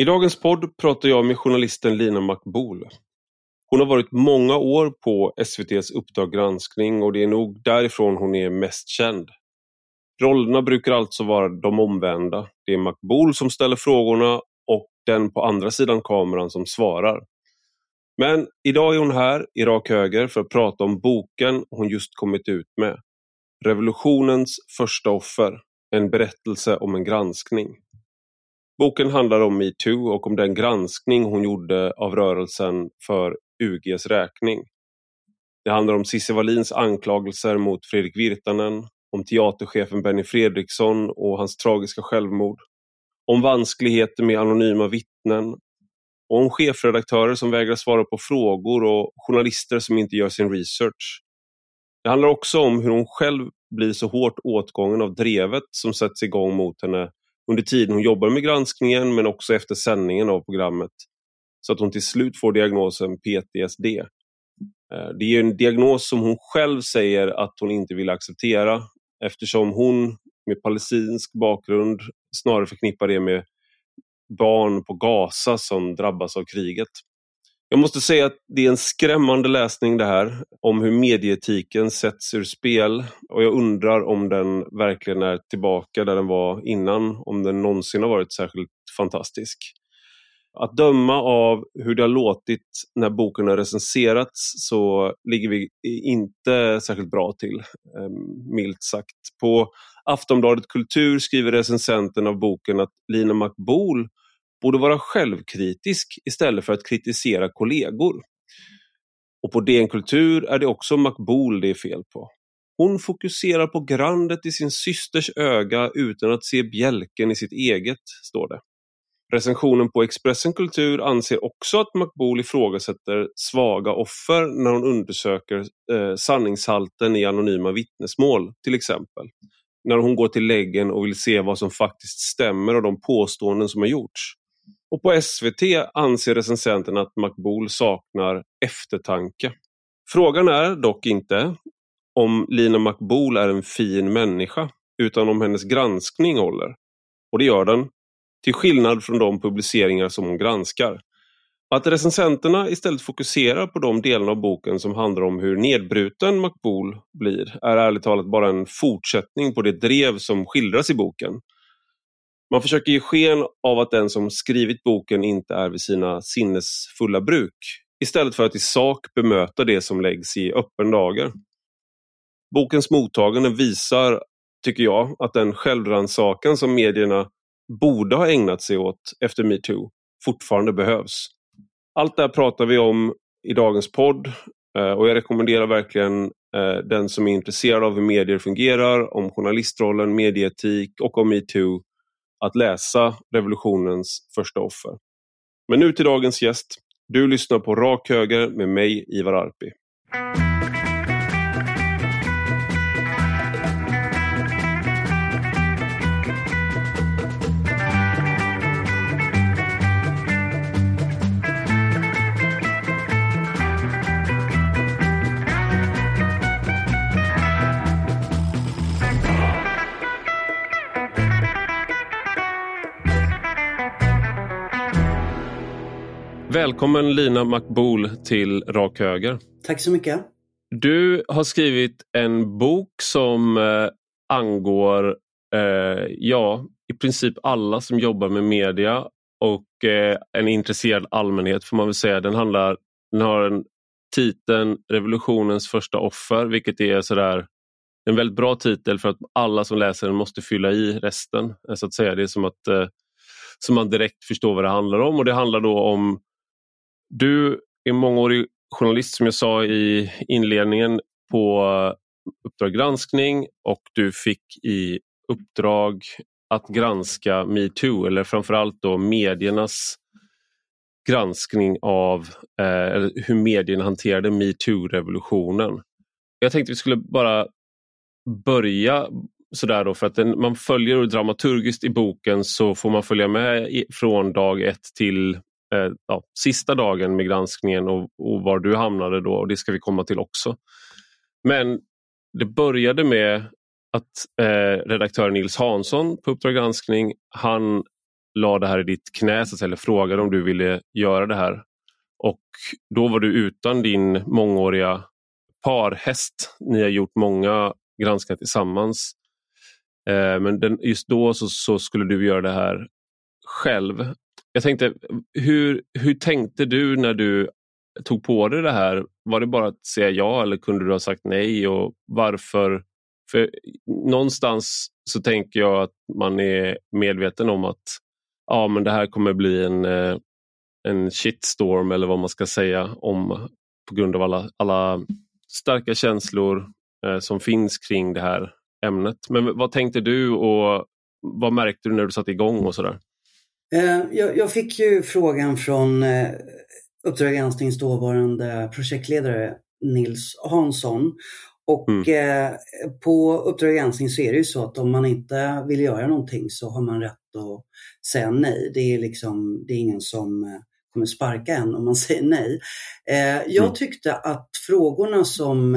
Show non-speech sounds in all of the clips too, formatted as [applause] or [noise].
I dagens podd pratar jag med journalisten Lina Makboul. Hon har varit många år på SVTs Uppdrag granskning och det är nog därifrån hon är mest känd. Rollerna brukar alltså vara de omvända. Det är Makboul som ställer frågorna och den på andra sidan kameran som svarar. Men idag är hon här i rak höger för att prata om boken hon just kommit ut med. Revolutionens första offer. En berättelse om en granskning. Boken handlar om metoo och om den granskning hon gjorde av rörelsen för UGs räkning. Det handlar om Cissi Wallins anklagelser mot Fredrik Virtanen, om teaterchefen Benny Fredriksson och hans tragiska självmord, om vanskligheter med anonyma vittnen och om chefredaktörer som vägrar svara på frågor och journalister som inte gör sin research. Det handlar också om hur hon själv blir så hårt åtgången av drevet som sätts igång mot henne under tiden hon jobbar med granskningen men också efter sändningen av programmet. Så att hon till slut får diagnosen PTSD. Eh, det är en diagnos som hon själv säger att hon inte vill acceptera eftersom hon med palestinsk bakgrund snarare förknippar det med barn på Gaza som drabbas av kriget. Jag måste säga att det är en skrämmande läsning det här om hur medieetiken sätts ur spel och jag undrar om den verkligen är tillbaka där den var innan, om den någonsin har varit särskilt fantastisk. Att döma av hur det har låtit när boken har recenserats så ligger vi inte särskilt bra till, ehm, milt sagt. På Aftonbladet Kultur skriver recensenten av boken att Lina Makboul borde vara självkritisk istället för att kritisera kollegor. Och på DN Kultur är det också Makboul det är fel på. Hon fokuserar på grandet i sin systers öga utan att se bjälken i sitt eget, står det. Recensionen på Expressen Kultur anser också att Makboul ifrågasätter svaga offer när hon undersöker eh, sanningshalten i anonyma vittnesmål, till exempel. När hon går till läggen och vill se vad som faktiskt stämmer av de påståenden som har gjorts. Och på SVT anser recensenten att Makboul saknar eftertanke. Frågan är dock inte om Lina Makboul är en fin människa, utan om hennes granskning håller. Och det gör den, till skillnad från de publiceringar som hon granskar. Att recensenterna istället fokuserar på de delarna av boken som handlar om hur nedbruten Makboul blir är ärligt talat bara en fortsättning på det drev som skildras i boken. Man försöker ge sken av att den som skrivit boken inte är vid sina sinnesfulla bruk istället för att i sak bemöta det som läggs i öppen dager. Bokens mottagande visar, tycker jag, att den självrannsakan som medierna borde ha ägnat sig åt efter metoo fortfarande behövs. Allt det här pratar vi om i dagens podd eh, och jag rekommenderar verkligen eh, den som är intresserad av hur medier fungerar, om journalistrollen, medieetik och om metoo att läsa revolutionens första offer. Men nu till dagens gäst. Du lyssnar på Rak Höger med mig, Ivar Arpi. Välkommen Lina Makboul till Rak Höger. Tack så mycket. Du har skrivit en bok som eh, angår eh, ja, i princip alla som jobbar med media och eh, en intresserad allmänhet får man väl säga. Den, handlar, den har en titeln Revolutionens första offer vilket är sådär en väldigt bra titel för att alla som läser den måste fylla i resten. Så att säga. Det är som att eh, så man direkt förstår vad det handlar om och det handlar då om du är mångårig journalist som jag sa i inledningen på Uppdrag granskning och du fick i uppdrag att granska metoo eller framförallt då mediernas granskning av eh, hur medierna hanterade metoo-revolutionen. Jag tänkte vi skulle bara börja sådär då för att den, man följer dramaturgiskt i boken så får man följa med i, från dag ett till eh, ja, sista dagen med granskningen och, och, var du hamnade då och det ska vi komma till också. Men det började med att eh, redaktör Nils Hansson på Uppdrag granskning, han la det här i ditt knä, eller frågade om du ville göra det här. Och då var du utan din mångåriga parhäst. Ni har gjort många granskningar tillsammans. Eh, men den, just då så, så, skulle du göra det här själv. Jag tänkte, hur, hur tänkte du när du tog på dig det här? Var det bara att säga ja eller kunde du ha sagt nej och varför? För någonstans så tänker jag att man är medveten om att ja, men det här kommer bli en, eh, en shitstorm eller vad man ska säga om på grund av alla, alla starka känslor eh, som finns kring det här ämnet. Men vad tänkte du och vad märkte du när du satte igång och sådär? Eh, jag, jag, fick ju frågan från eh, Uppdrag gransknings dåvarande projektledare Nils Hansson. Och mm. eh, på Uppdrag granskning så är det ju så att om man inte vill göra någonting så har man rätt att säga nej. Det är liksom, det är ingen som kommer sparka en om man [laughs] säger nej. Jag mm. tyckte att frågorna som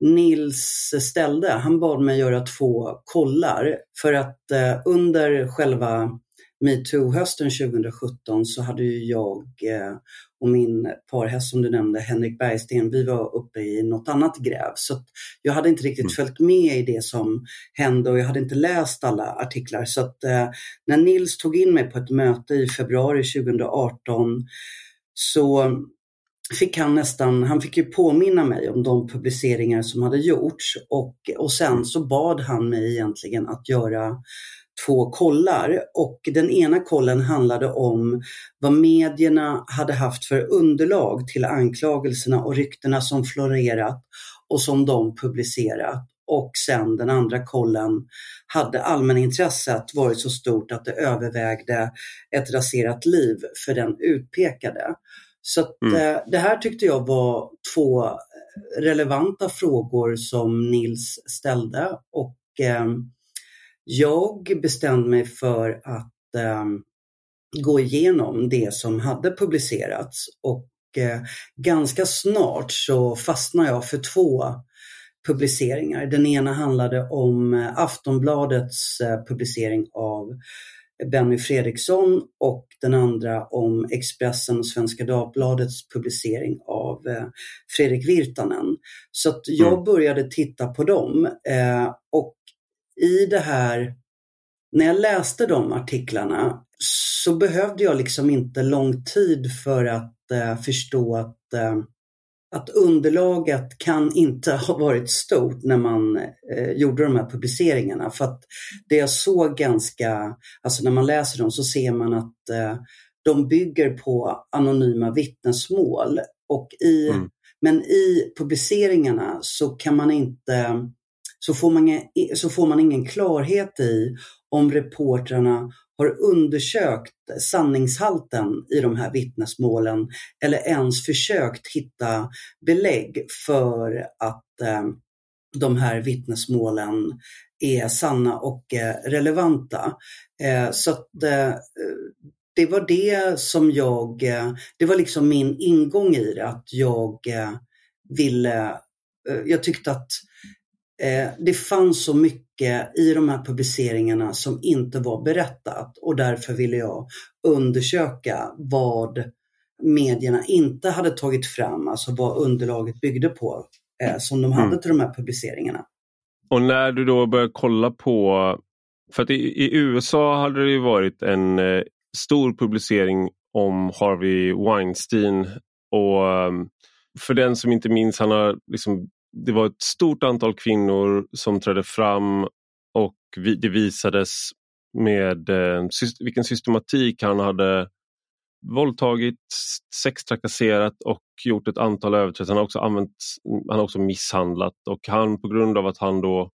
Nils ställde, han bad mig göra två kollar för att under själva metoo-hösten 2017 så hade ju jag eh, och min parhäst som du nämnde, Henrik Bergsten, vi var uppe i något annat gräv. Så jag hade inte riktigt mm. följt med i det som hände och jag hade inte läst alla artiklar. Så att, eh, när Nils tog in mig på ett möte i februari 2018 så fick han nästan, han fick ju påminna mig om de publiceringar som hade gjorts och, och sen så bad han mig egentligen att göra två kollar och den ena kollen handlade om vad medierna hade haft för underlag till anklagelserna och ryktena som florerat och som de publicerat. Och sen den andra kollen hade allmänintresset varit så stort att det övervägde ett raserat liv för den utpekade. Så mm. Eh, det här tyckte jag var två relevanta frågor som Nils ställde och eh, jag bestämde mig för att eh, gå igenom det som hade publicerats och eh, ganska snart så fastnade jag för två publiceringar. Den ena handlade om eh, Aftonbladets eh, publicering av Benny Fredriksson och den andra om Expressen och Svenska Dagbladets publicering av eh, Fredrik Virtanen. Så jag mm. började titta på dem och i det här, när jag läste de artiklarna så behövde jag liksom inte lång tid för att eh, förstå att, eh, att underlaget kan inte ha varit stort när man eh, gjorde de här publiceringarna. För att det jag såg ganska, alltså när man läser dem så ser man att eh, de bygger på anonyma vittnesmål. Och i, mm. Men i publiceringarna så kan man inte så får, man, så får man ingen klarhet i om reportrarna har undersökt sanningshalten i de här vittnesmålen eller ens försökt hitta belägg för att eh, de här vittnesmålen är sanna och eh, relevanta. Eh, så att, eh, det var det som jag, eh, det var liksom min ingång i det, att jag eh, ville, eh, jag tyckte att Eh, det fanns så mycket i de här publiceringarna som inte var berättat och därför ville jag undersöka vad medierna inte hade tagit fram, alltså vad underlaget byggde på eh, som de hade mm. till de här publiceringarna. Och när du då började kolla på, för att i, i USA hade det ju varit en eh, stor publicering om Harvey Weinstein och um, för den som inte minns, han har liksom det var ett stort antal kvinnor som trädde fram och det visades med eh, vilken systematik han hade våldtagit, sextrakasserat och gjort ett antal överträdelser. Han har också, använt, han har också misshandlat och han på grund av att han då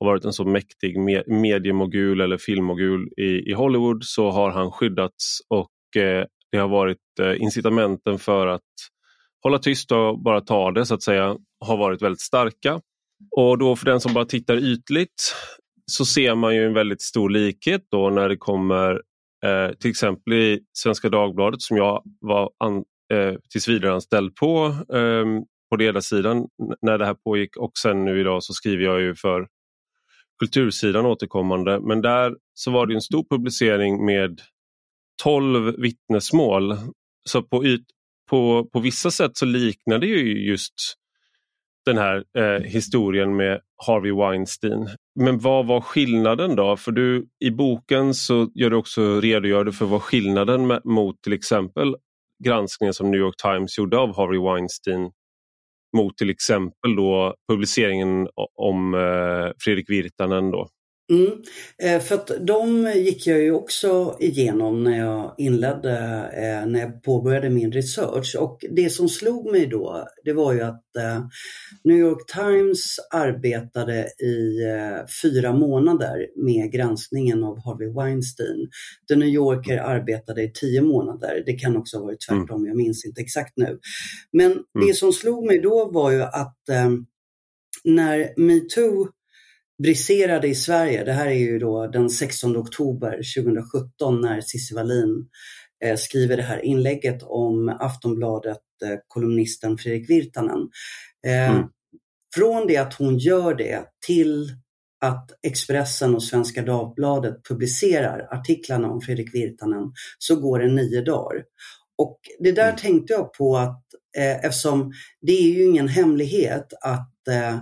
har varit en så mäktig mediemogul eller filmmogul i, i Hollywood så har han skyddats och eh, det har varit eh, incitamenten för att hålla tyst och bara ta det så att säga har varit väldigt starka. Och då för den som bara tittar ytligt så ser man ju en väldigt stor likhet då när det kommer eh, till exempel i Svenska Dagbladet som jag var an, eh, tills vidare anställd på eh, på ledarsidan när det här pågick och sen nu idag så skriver jag ju för kultursidan återkommande men där så var det en stor publicering med 12 vittnesmål. Så på, yt, på, på vissa sätt så liknar det ju just den här eh, historien med Harvey Weinstein. Men vad var skillnaden då? För du i boken så gör du också redogör du för vad skillnaden med, mot till exempel granskningen som New York Times gjorde av Harvey Weinstein mot till exempel då publiceringen om eh, Fredrik Virtanen då. Mm. Eh, för att de gick jag ju också igenom när jag inledde, eh, när jag påbörjade min research. Och det som slog mig då, det var ju att eh, New York Times arbetade i fyra månader med granskningen av Harvey Weinstein. The New Yorker arbetade i tio månader. Det kan också ha varit tvärtom, mm. jag minns inte exakt nu. Men mm. det som slog mig då var ju att när metoo briserade i Sverige. Det här är ju då den 16 oktober 2017 när Cissi Wallin eh, skriver det här inlägget om Aftonbladet, eh, kolumnisten Fredrik Virtanen. Eh, mm. Från det att hon gör det till att Expressen och Svenska Dagbladet publicerar artiklarna om Fredrik Virtanen så går det nio dagar. Och det där mm. tänkte jag på att eh, eftersom det är ju ingen hemlighet att eh,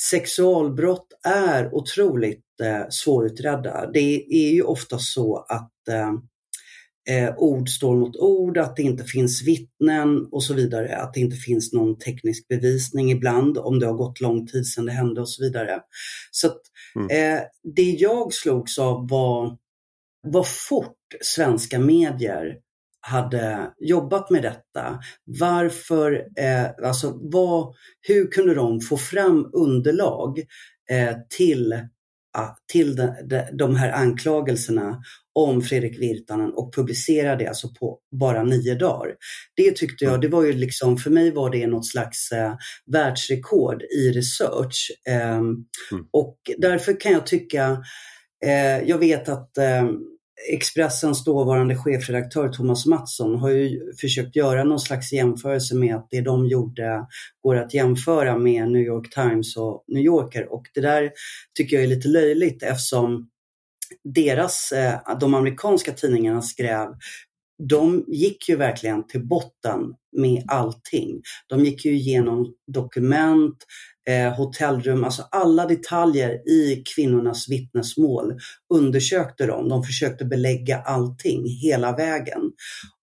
sexualbrott är otroligt eh, svårutredda. Det är ju ofta så att eh, eh, ord står mot ord, att det inte finns vittnen och så vidare. Att det inte finns någon teknisk bevisning ibland om det har gått lång tid sedan det hände och så vidare. Så att, mm. eh, det jag slogs av var vad fort svenska medier hade jobbat med detta. Varför, eh, alltså vad, hur kunde de få fram underlag eh, till, ah, till de, de, de, här anklagelserna om Fredrik Virtanen och publicera det alltså på bara nio dagar. Det tyckte jag, det var ju liksom, för mig var det något slags eh, världsrekord i research. Eh, mm. Och därför kan jag tycka, eh, jag vet att ehm, Expressens dåvarande chefredaktör Thomas Mattsson har ju försökt göra någon slags jämförelse med att det de gjorde går att jämföra med New York Times och New Yorker och det där tycker jag är lite löjligt eftersom deras, eh, de amerikanska tidningarna skrev de gick ju verkligen till botten med allting. De gick ju igenom dokument, eh, hotellrum, alltså alla detaljer i kvinnornas vittnesmål undersökte de. De försökte belägga allting hela vägen.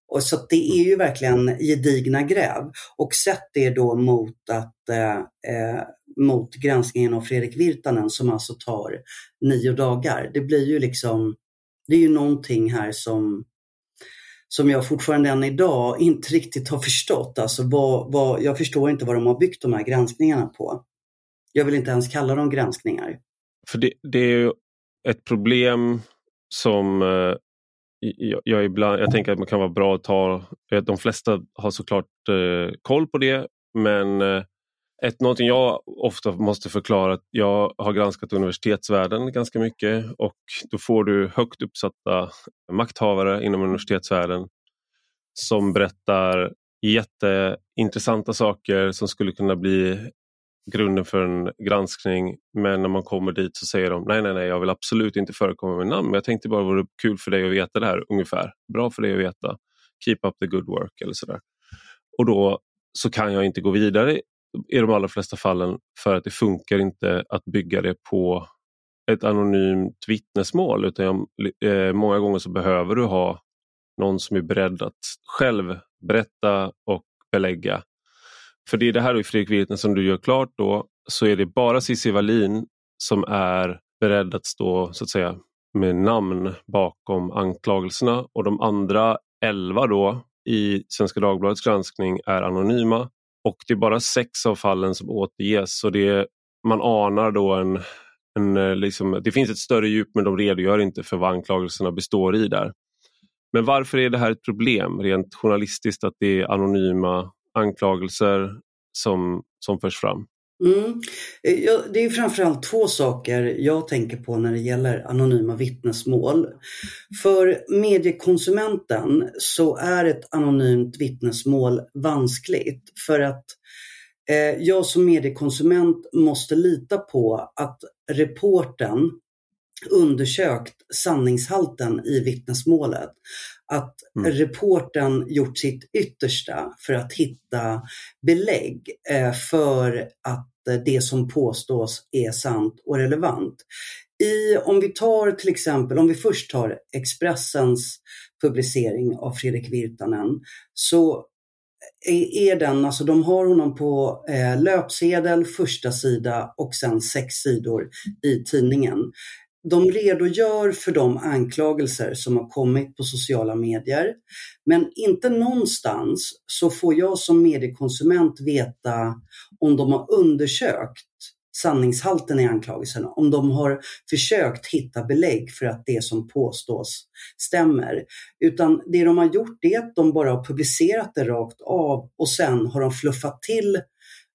Och så det är ju verkligen gedigna gräv. Och sätt det då mot, att, eh, eh, mot granskningen av Fredrik Virtanen som alltså tar nio dagar. Det blir ju liksom, det är ju någonting här som som jag fortfarande än idag inte riktigt har förstått. Alltså vad, vad, jag förstår inte vad de har byggt de här granskningarna på. Jag vill inte ens kalla dem granskningar. För det, det är ju ett problem som eh, jag, jag, ibland, jag tänker att man kan vara bra att ta, de flesta har såklart eh, koll på det men eh, ett, någonting jag ofta måste förklara att jag har granskat universitetsvärlden ganska mycket och då får du högt uppsatta makthavare inom universitetsvärlden som berättar jätteintressanta saker som skulle kunna bli grunden för en granskning men när man kommer dit så säger de nej, nej, nej, jag vill absolut inte förekomma med namn men jag tänkte bara vore kul för dig att veta det här ungefär. Bra för dig att veta. Keep up the good work eller sådär. Och då så kan jag inte gå vidare i de allra flesta fallen för att det funkar inte att bygga det på ett anonymt vittnesmål utan jag, eh, många gånger så behöver du ha någon som är beredd att själv berätta och belägga för det är det här i Fredrik Virtanen som du gör klart då så är det bara Cissi Wallin som är beredd att stå så att säga med namn bakom anklagelserna. Och de andra elva då i Svenska Dagbladets granskning är anonyma. Och det är bara sex av fallen som återges. Så det, man anar då en, en eh, liksom, det finns ett större djup men de redogör inte för vad anklagelserna består i där. Men varför är det här ett problem rent journalistiskt att det är anonyma anklagelser som, som förs fram? Mm. Eh, det är framförallt två saker jag tänker på när det gäller anonyma vittnesmål. För mediekonsumenten så är ett anonymt vittnesmål vanskligt för att eh, jag som mediekonsument måste lita på att reporten undersökt sanningshalten i vittnesmålet. Att mm. reporten gjort sitt yttersta för att hitta belägg eh, för att det som påstås är sant och relevant. I, om vi tar till exempel, om vi först tar Expressens publicering av Fredrik Virtanen, så är den, alltså de har honom på eh, löpsedel, första sida och sen sex sidor i tidningen. De redogör för de anklagelser som har kommit på sociala medier. Men inte någonstans så får jag som mediekonsument veta om de har undersökt sanningshalten i anklagelserna, om de har försökt hitta belägg för att det som påstås stämmer. Utan det de har gjort är att de bara har publicerat det rakt av och sen har de fluffat till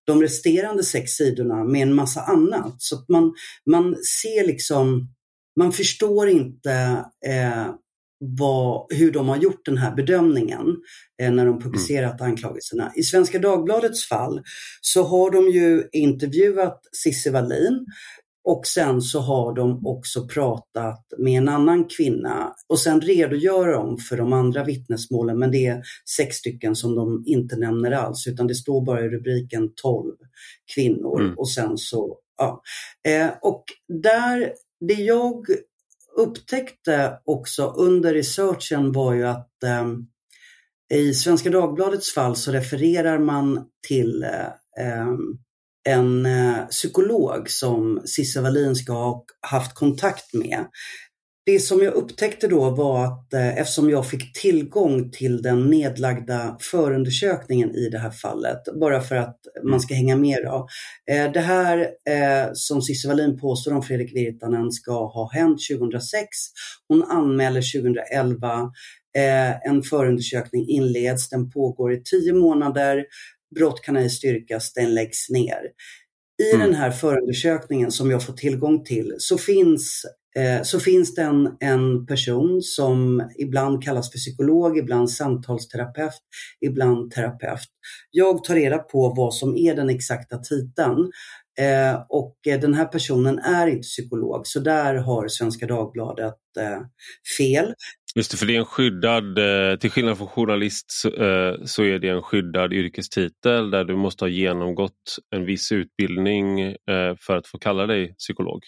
de resterande sex sidorna med en massa annat. Så att man, man ser liksom, man förstår inte eh, vad, hur de har gjort den här bedömningen eh, när de publicerat mm. anklagelserna. I Svenska Dagbladets fall så har de ju intervjuat Cissi Wallin och sen så har de också pratat med en annan kvinna och sen redogör de för de andra vittnesmålen men det är sex stycken som de inte nämner alls utan det står bara i rubriken 12 kvinnor mm. och sen så, ja. Eh, och där, det jag upptäckte också under researchen var ju att eh, i Svenska Dagbladets fall så refererar man till eh, en eh, psykolog som Cissi Wallin ska ha haft kontakt med det som jag upptäckte då var att eh, eftersom jag fick tillgång till den nedlagda förundersökningen i det här fallet, bara för att man mm. ska hänga med då. Eh, det här eh, som Cissi Wallin påstår om Fredrik Virtanen ska ha hänt 2006. Hon anmäler 2011. En förundersökning inleds, den pågår i tio månader. Brott kan ej styrkas, den läggs ner. I mm. den här förundersökningen som jag får tillgång till så finns Eh, så finns det en, en person som ibland kallas för psykolog, ibland samtalsterapeut, ibland terapeut. Jag tar reda på vad som är den exakta titeln eh, och eh, den här personen är inte psykolog, så där har Svenska Dagbladet eh, fel. Just det, för det är en skyddad, eh, till skillnad från journalist så är det en skyddad yrkestitel där du måste ha genomgått en viss utbildning för att få kalla dig psykolog.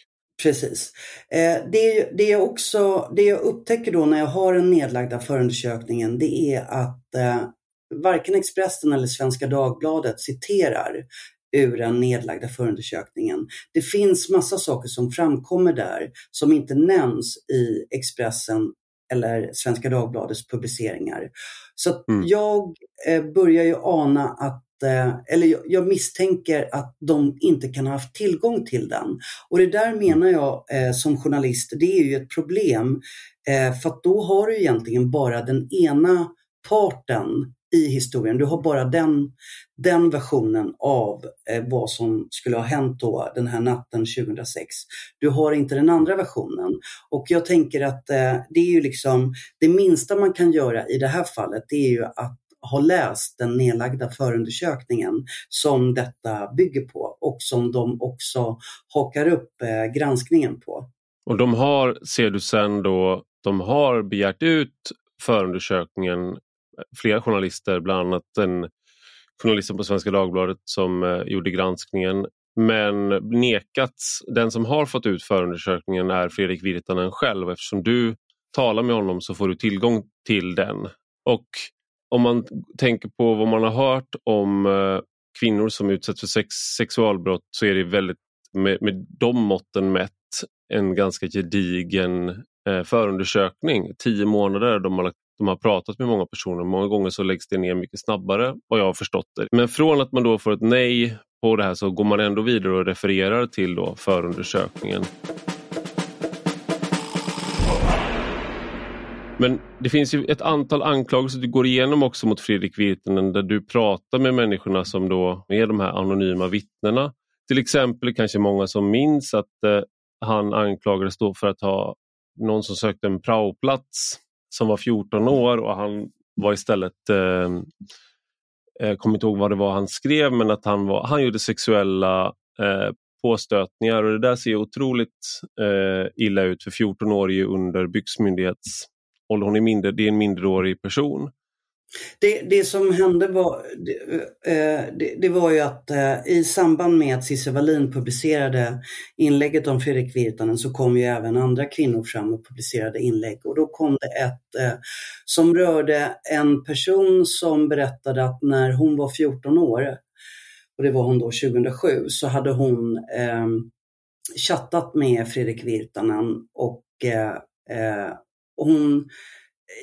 Precis. Eh, det, det, jag också, det jag upptäcker då när jag har den nedlagda förundersökningen det är att eh, varken Expressen eller Svenska Dagbladet citerar ur den nedlagda förundersökningen. Det finns massa saker som framkommer där som inte nämns i Expressen eller Svenska Dagbladets publiceringar. Så mm. jag eh, börjar ju ana att Eh, eller jag misstänker att de inte kan ha haft tillgång till den. Och det där menar jag eh, som journalist, det är ju ett problem. Eh, för att då har du egentligen bara den ena parten i historien. Du har bara den, den versionen av eh, vad som skulle ha hänt då den här natten 2006. Du har inte den andra versionen. Och jag tänker att eh, det är ju liksom det minsta man kan göra i det här fallet, det är ju att har läst den nedlagda förundersökningen som detta bygger på och som de också hakar upp eh, granskningen på. Och de har, ser du sen då, de har begärt ut förundersökningen, eh, flera journalister, bland annat den journalisten på Svenska Dagbladet som eh, gjorde granskningen, men nekats. Den som har fått ut förundersökningen är Fredrik Virtanen själv eftersom du talar med honom så får du tillgång till den. Och om man tänker på vad man har hört om eh, kvinnor som utsätts för sex, sexualbrott så är det väldigt med, med de måtten mätt en ganska gedigen eh, förundersökning. Tio månader, de har, de har pratat med många personer. Många gånger så läggs det ner mycket snabbare vad jag har förstått det. Men från att man då får ett nej på det här så går man ändå vidare och refererar till då förundersökningen. Men det finns ju ett antal anklagelser du går igenom också mot Fredrik Virtanen där du pratar med människorna som då är de här anonyma vittnena. Till exempel kanske många som minns att eh, han anklagades då för att ha någon som sökte en praoplats som var 14 år och han var istället eh, jag kommer inte ihåg vad det var han skrev men att han, var, han gjorde sexuella eh, påstötningar och det där ser otroligt eh, illa ut för 14 år är under byxmyndighets... Håller Hon i mindre, det är en mindreårig person. Det, det som hände var, det, eh, det, det var ju att eh, i samband med att Cissi Wallin publicerade inlägget om Fredrik Virtanen så kom ju även andra kvinnor fram och publicerade inlägg och då kom det ett eh, som rörde en person som berättade att när hon var 14 år, och det var hon då 2007, så hade hon eh, chattat med Fredrik Virtanen och eh, hon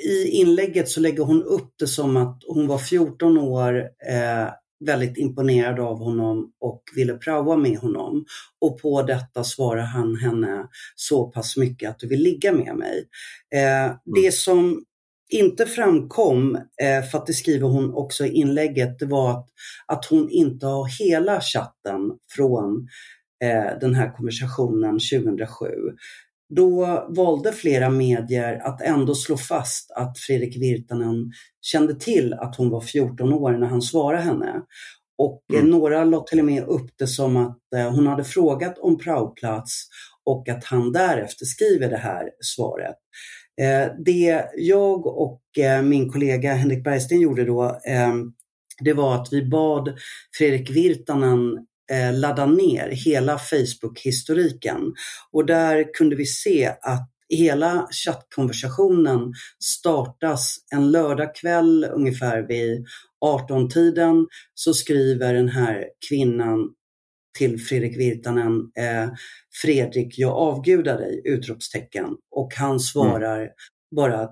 i inlägget så lägger hon upp det som att hon var 14 år, eh, väldigt imponerad av honom och ville praoa med honom. Och på detta svarar han henne så pass mycket att du vill ligga med mig. Eh, mm. Det som inte framkom, eh, för att det skriver hon också i inlägget, det var att, att hon inte har hela chatten från eh, den här konversationen 2007. Då valde flera medier att ändå slå fast att Fredrik Virtanen kände till att hon var 14 år när han svarade henne. Och eh, mm. några la till och med upp det som att eh, hon hade frågat om praoplats och att han därefter skriver det här svaret. Eh, det jag och min kollega Henrik Bergsten gjorde då, det var att vi bad Fredrik Virtanen ladda ner hela Facebook-historiken. Och där kunde vi se att hela chattkonversationen startas en lördagkväll ungefär vid 18-tiden så skriver den här kvinnan till Fredrik Virtanen eh, Fredrik, jag avgudar dig! utropstecken. Och han svarar mm. bara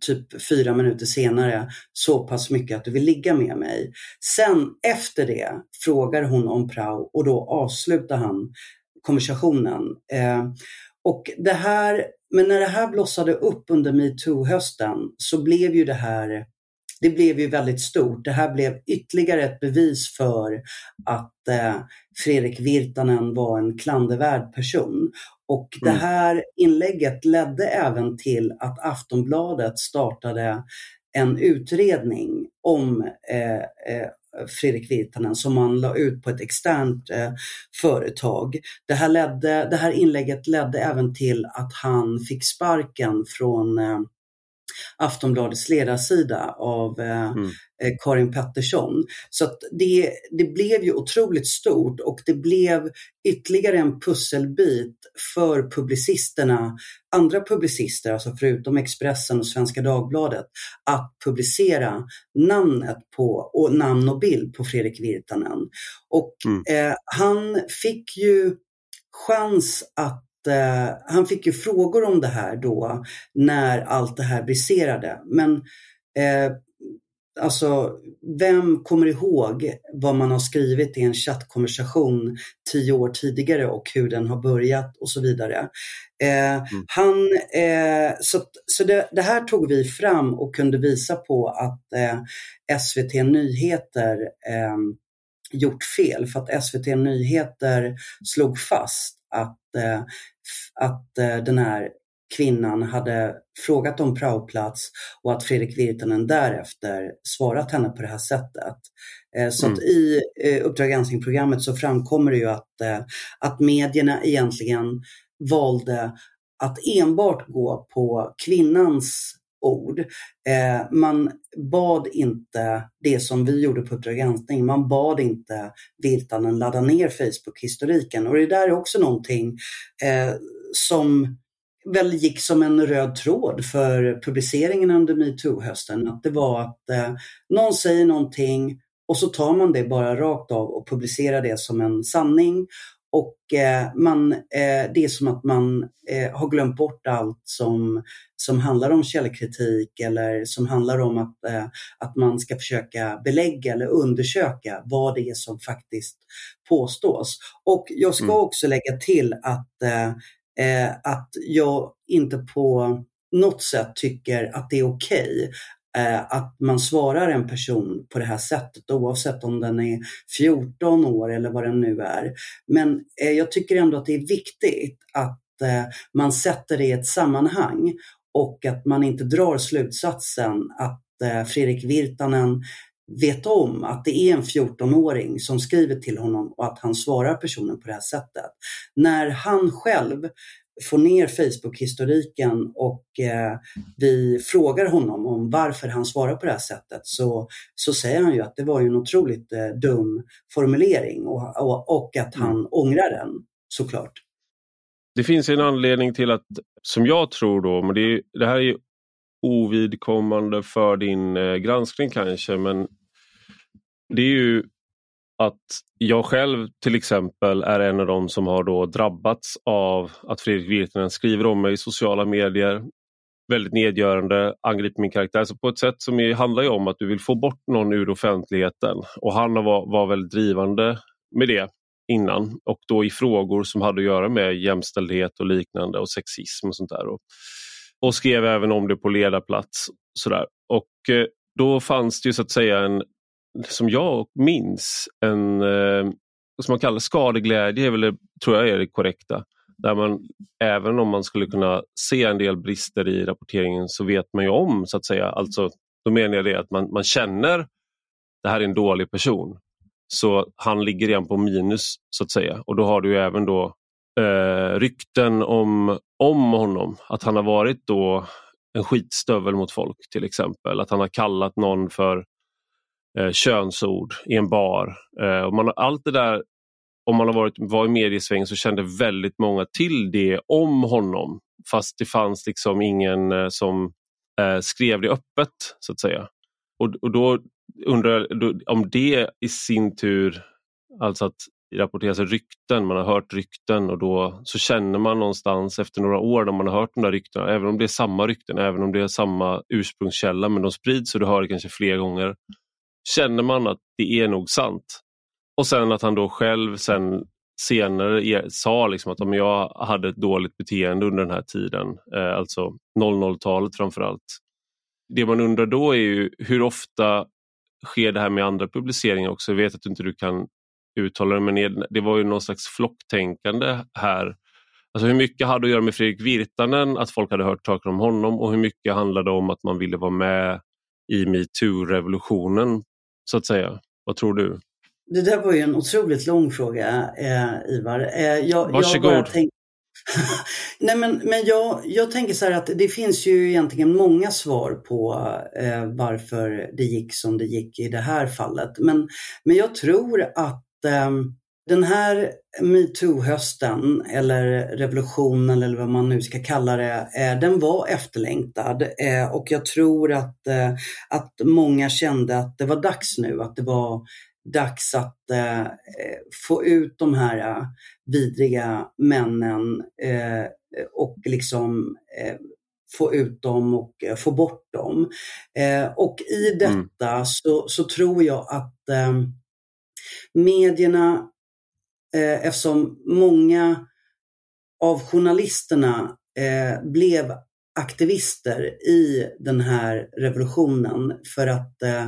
typ fyra minuter senare så pass mycket att du vill ligga med mig. Sen efter det frågar hon om prao och då avslutar han konversationen. Eh, och det här, men när det här blossade upp under metoo-hösten så blev ju det här det blev ju väldigt stort. Det här blev ytterligare ett bevis för att eh, Fredrik Virtanen var en klandervärd person. Och det mm. här inlägget ledde även till att Aftonbladet startade en utredning om eh, eh, Fredrik Virtanen som man la ut på ett externt eh, företag. Det här, ledde, det här inlägget ledde även till att han fick sparken från eh, Aftonbladets ledarsida av eh, mm. Eh, Karin Pettersson. Så det, det blev ju otroligt stort och det blev ytterligare en pusselbit för publicisterna, andra publicister, alltså förutom Expressen och Svenska Dagbladet, att publicera namnet på, och namn och bild på Fredrik Virtanen. Och mm. eh, han fick ju chans att eh, han fick ju frågor om det här då när allt det här briserade. Men eh, alltså, vem kommer ihåg vad man har skrivit i en chattkonversation tio år tidigare och hur den har börjat och så vidare. Eh, mm. han, eh, så så det, det, här tog vi fram och kunde visa på att eh, SVT Nyheter eh, gjort fel för att SVT Nyheter slog fast att, eh, att eh, den här kvinnan hade frågat om praoplats och att Fredrik Virtanen därefter svarat henne på det här sättet. Eh, så mm. att i Uppdrag granskning-programmet så framkommer det ju att, att medierna egentligen valde att enbart gå på kvinnans ord. Eh, man bad inte det som vi gjorde på Uppdrag granskning, man bad inte Virtanen ladda ner Facebook-historiken. Och det där är också någonting eh, som väl gick som en röd tråd för publiceringen under metoo-hösten. Att det var att eh, någon säger någonting och så tar man det bara rakt av och publicerar det som en sanning och eh, man, eh, det är som att man eh, har glömt bort allt som, som handlar om källkritik eller som handlar om att, att man ska försöka belägga eller undersöka vad det är som faktiskt påstås. Och jag ska mm. också lägga till att, att jag inte på något sätt tycker att det är okej okay Eh, att man svarar en person på det här sättet oavsett om den är 14 år eller vad den nu är. Men eh, jag tycker ändå att det är viktigt att eh, man sätter det i ett sammanhang och att man inte drar slutsatsen att eh, Fredrik Virtanen vet om att det är en 14-åring som skriver till honom och att han svarar personen på det här sättet. När han själv får ner Facebook-historiken och eh, vi frågar honom om varför han svarar på det här sättet så, så säger han ju att det var en otroligt eh, dum formulering och, och, och att han mm. ångrar den såklart. Det finns en anledning till att, som jag tror då, men det, det här är ovidkommande för din eh, granskning kanske, men det är ju att jag själv till exempel är en av de som har då drabbats av att Fredrik Virtanen skriver om mig i sociala medier. Väldigt nedgörande, angriper min karaktär så på ett sätt som är, handlar om att du vill få bort någon ur offentligheten. Och han var, var väldigt drivande med det innan och då i frågor som hade att göra med jämställdhet och liknande och sexism och sånt där. Och, och skrev även om det på ledarplats. Sådär. Och eh, då fanns det ju så att säga en, som jag minns, en eh, som man kallar skadeglädje, är väl, tror jag är det korrekta. Där man, även om man skulle kunna se en del brister i rapporteringen så vet man ju om, så att säga. Alltså, då menar jag det att man, man känner det här är en dålig person. Så han ligger igen på minus så att säga. Och då har du även då eh, rykten om, om honom. Att han har varit då en skitstövel mot folk till exempel. Att han har kallat någon för eh, könsord i en bar. Eh, och man, allt det där, om man har varit var i mediesvängen så kände väldigt många till det om honom. Fast det fanns liksom ingen eh, som eh, skrev det öppet så att säga. Och, och då undrar jag om det i sin tur, alltså att rapporteras rykten, man har hört rykten och då så känner man någonstans efter några år när man har hört de där ryktena, även om det är samma rykten, även om det är samma ursprungskälla men de sprids och du hör det kanske fler gånger, känner man att det är nog sant. Och sen att han då själv sen senare sa liksom att om jag hade ett dåligt beteende under den här tiden, eh, alltså 00-talet framför allt. Det man undrar då är ju hur ofta sker det här med andra publiceringar också? Jag vet att du inte du kan uttala det, men det var ju någon slags flocktänkande här. Alltså hur mycket hade att göra med Fredrik Virtanen, att folk hade hört saker om honom och hur mycket handlade om att man ville vara med i metoo-revolutionen, så att säga. Vad tror du? Det där var ju en otroligt lång fråga, eh, Ivar. Eh, jag, Varsågod. Jag tänk... [laughs] Nej, men, men jag, jag tänker så här att det finns ju egentligen många svar på eh, varför det gick som det gick i det här fallet. Men, men jag tror att eh, den här metoo-hösten eller revolutionen eller vad man nu ska kalla det, eh, den var efterlängtad eh, och jag tror att, eh, att många kände att det var dags nu, att det var dags att få ut de här vidriga männen och liksom få ut dem och få bort dem. Och i detta mm. så, så, tror jag att medierna, Eh, eftersom många av journalisterna eh, blev aktivister i den här revolutionen för att eh,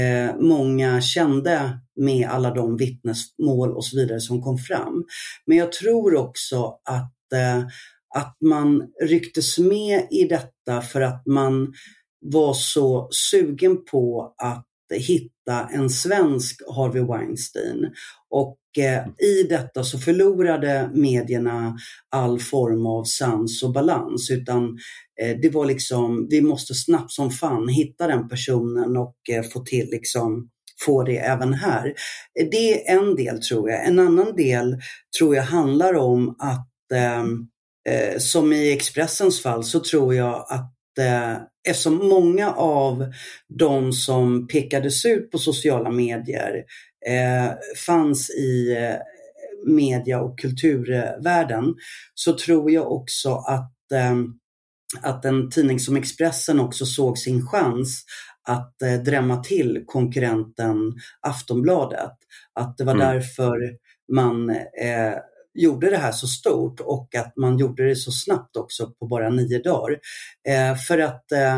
eh, många kände med alla de vittnesmål och så vidare som kom fram. Men jag tror också att, eh, att man rycktes med i detta för att man var så sugen på att hitta en svensk Harvey Weinstein. Och eh, i detta så förlorade medierna all form av sans och balans. Utan eh, det var liksom, vi måste snabbt som fan hitta den personen och eh, få till liksom få det även här. Det är en del tror jag. En annan del tror jag handlar om att, ehm, eh, som i Expressens fall, så tror jag att eh, eftersom många av de som pekades ut på sociala medier eh, fanns i eh, media och kulturvärlden så tror jag också att, eh, att en tidning som Expressen också såg sin chans att eh, drämma till konkurrenten Aftonbladet. Att det var mm. därför man eh, gjorde det här så stort och att man gjorde det så snabbt också på bara nio dagar. Eh, för att eh,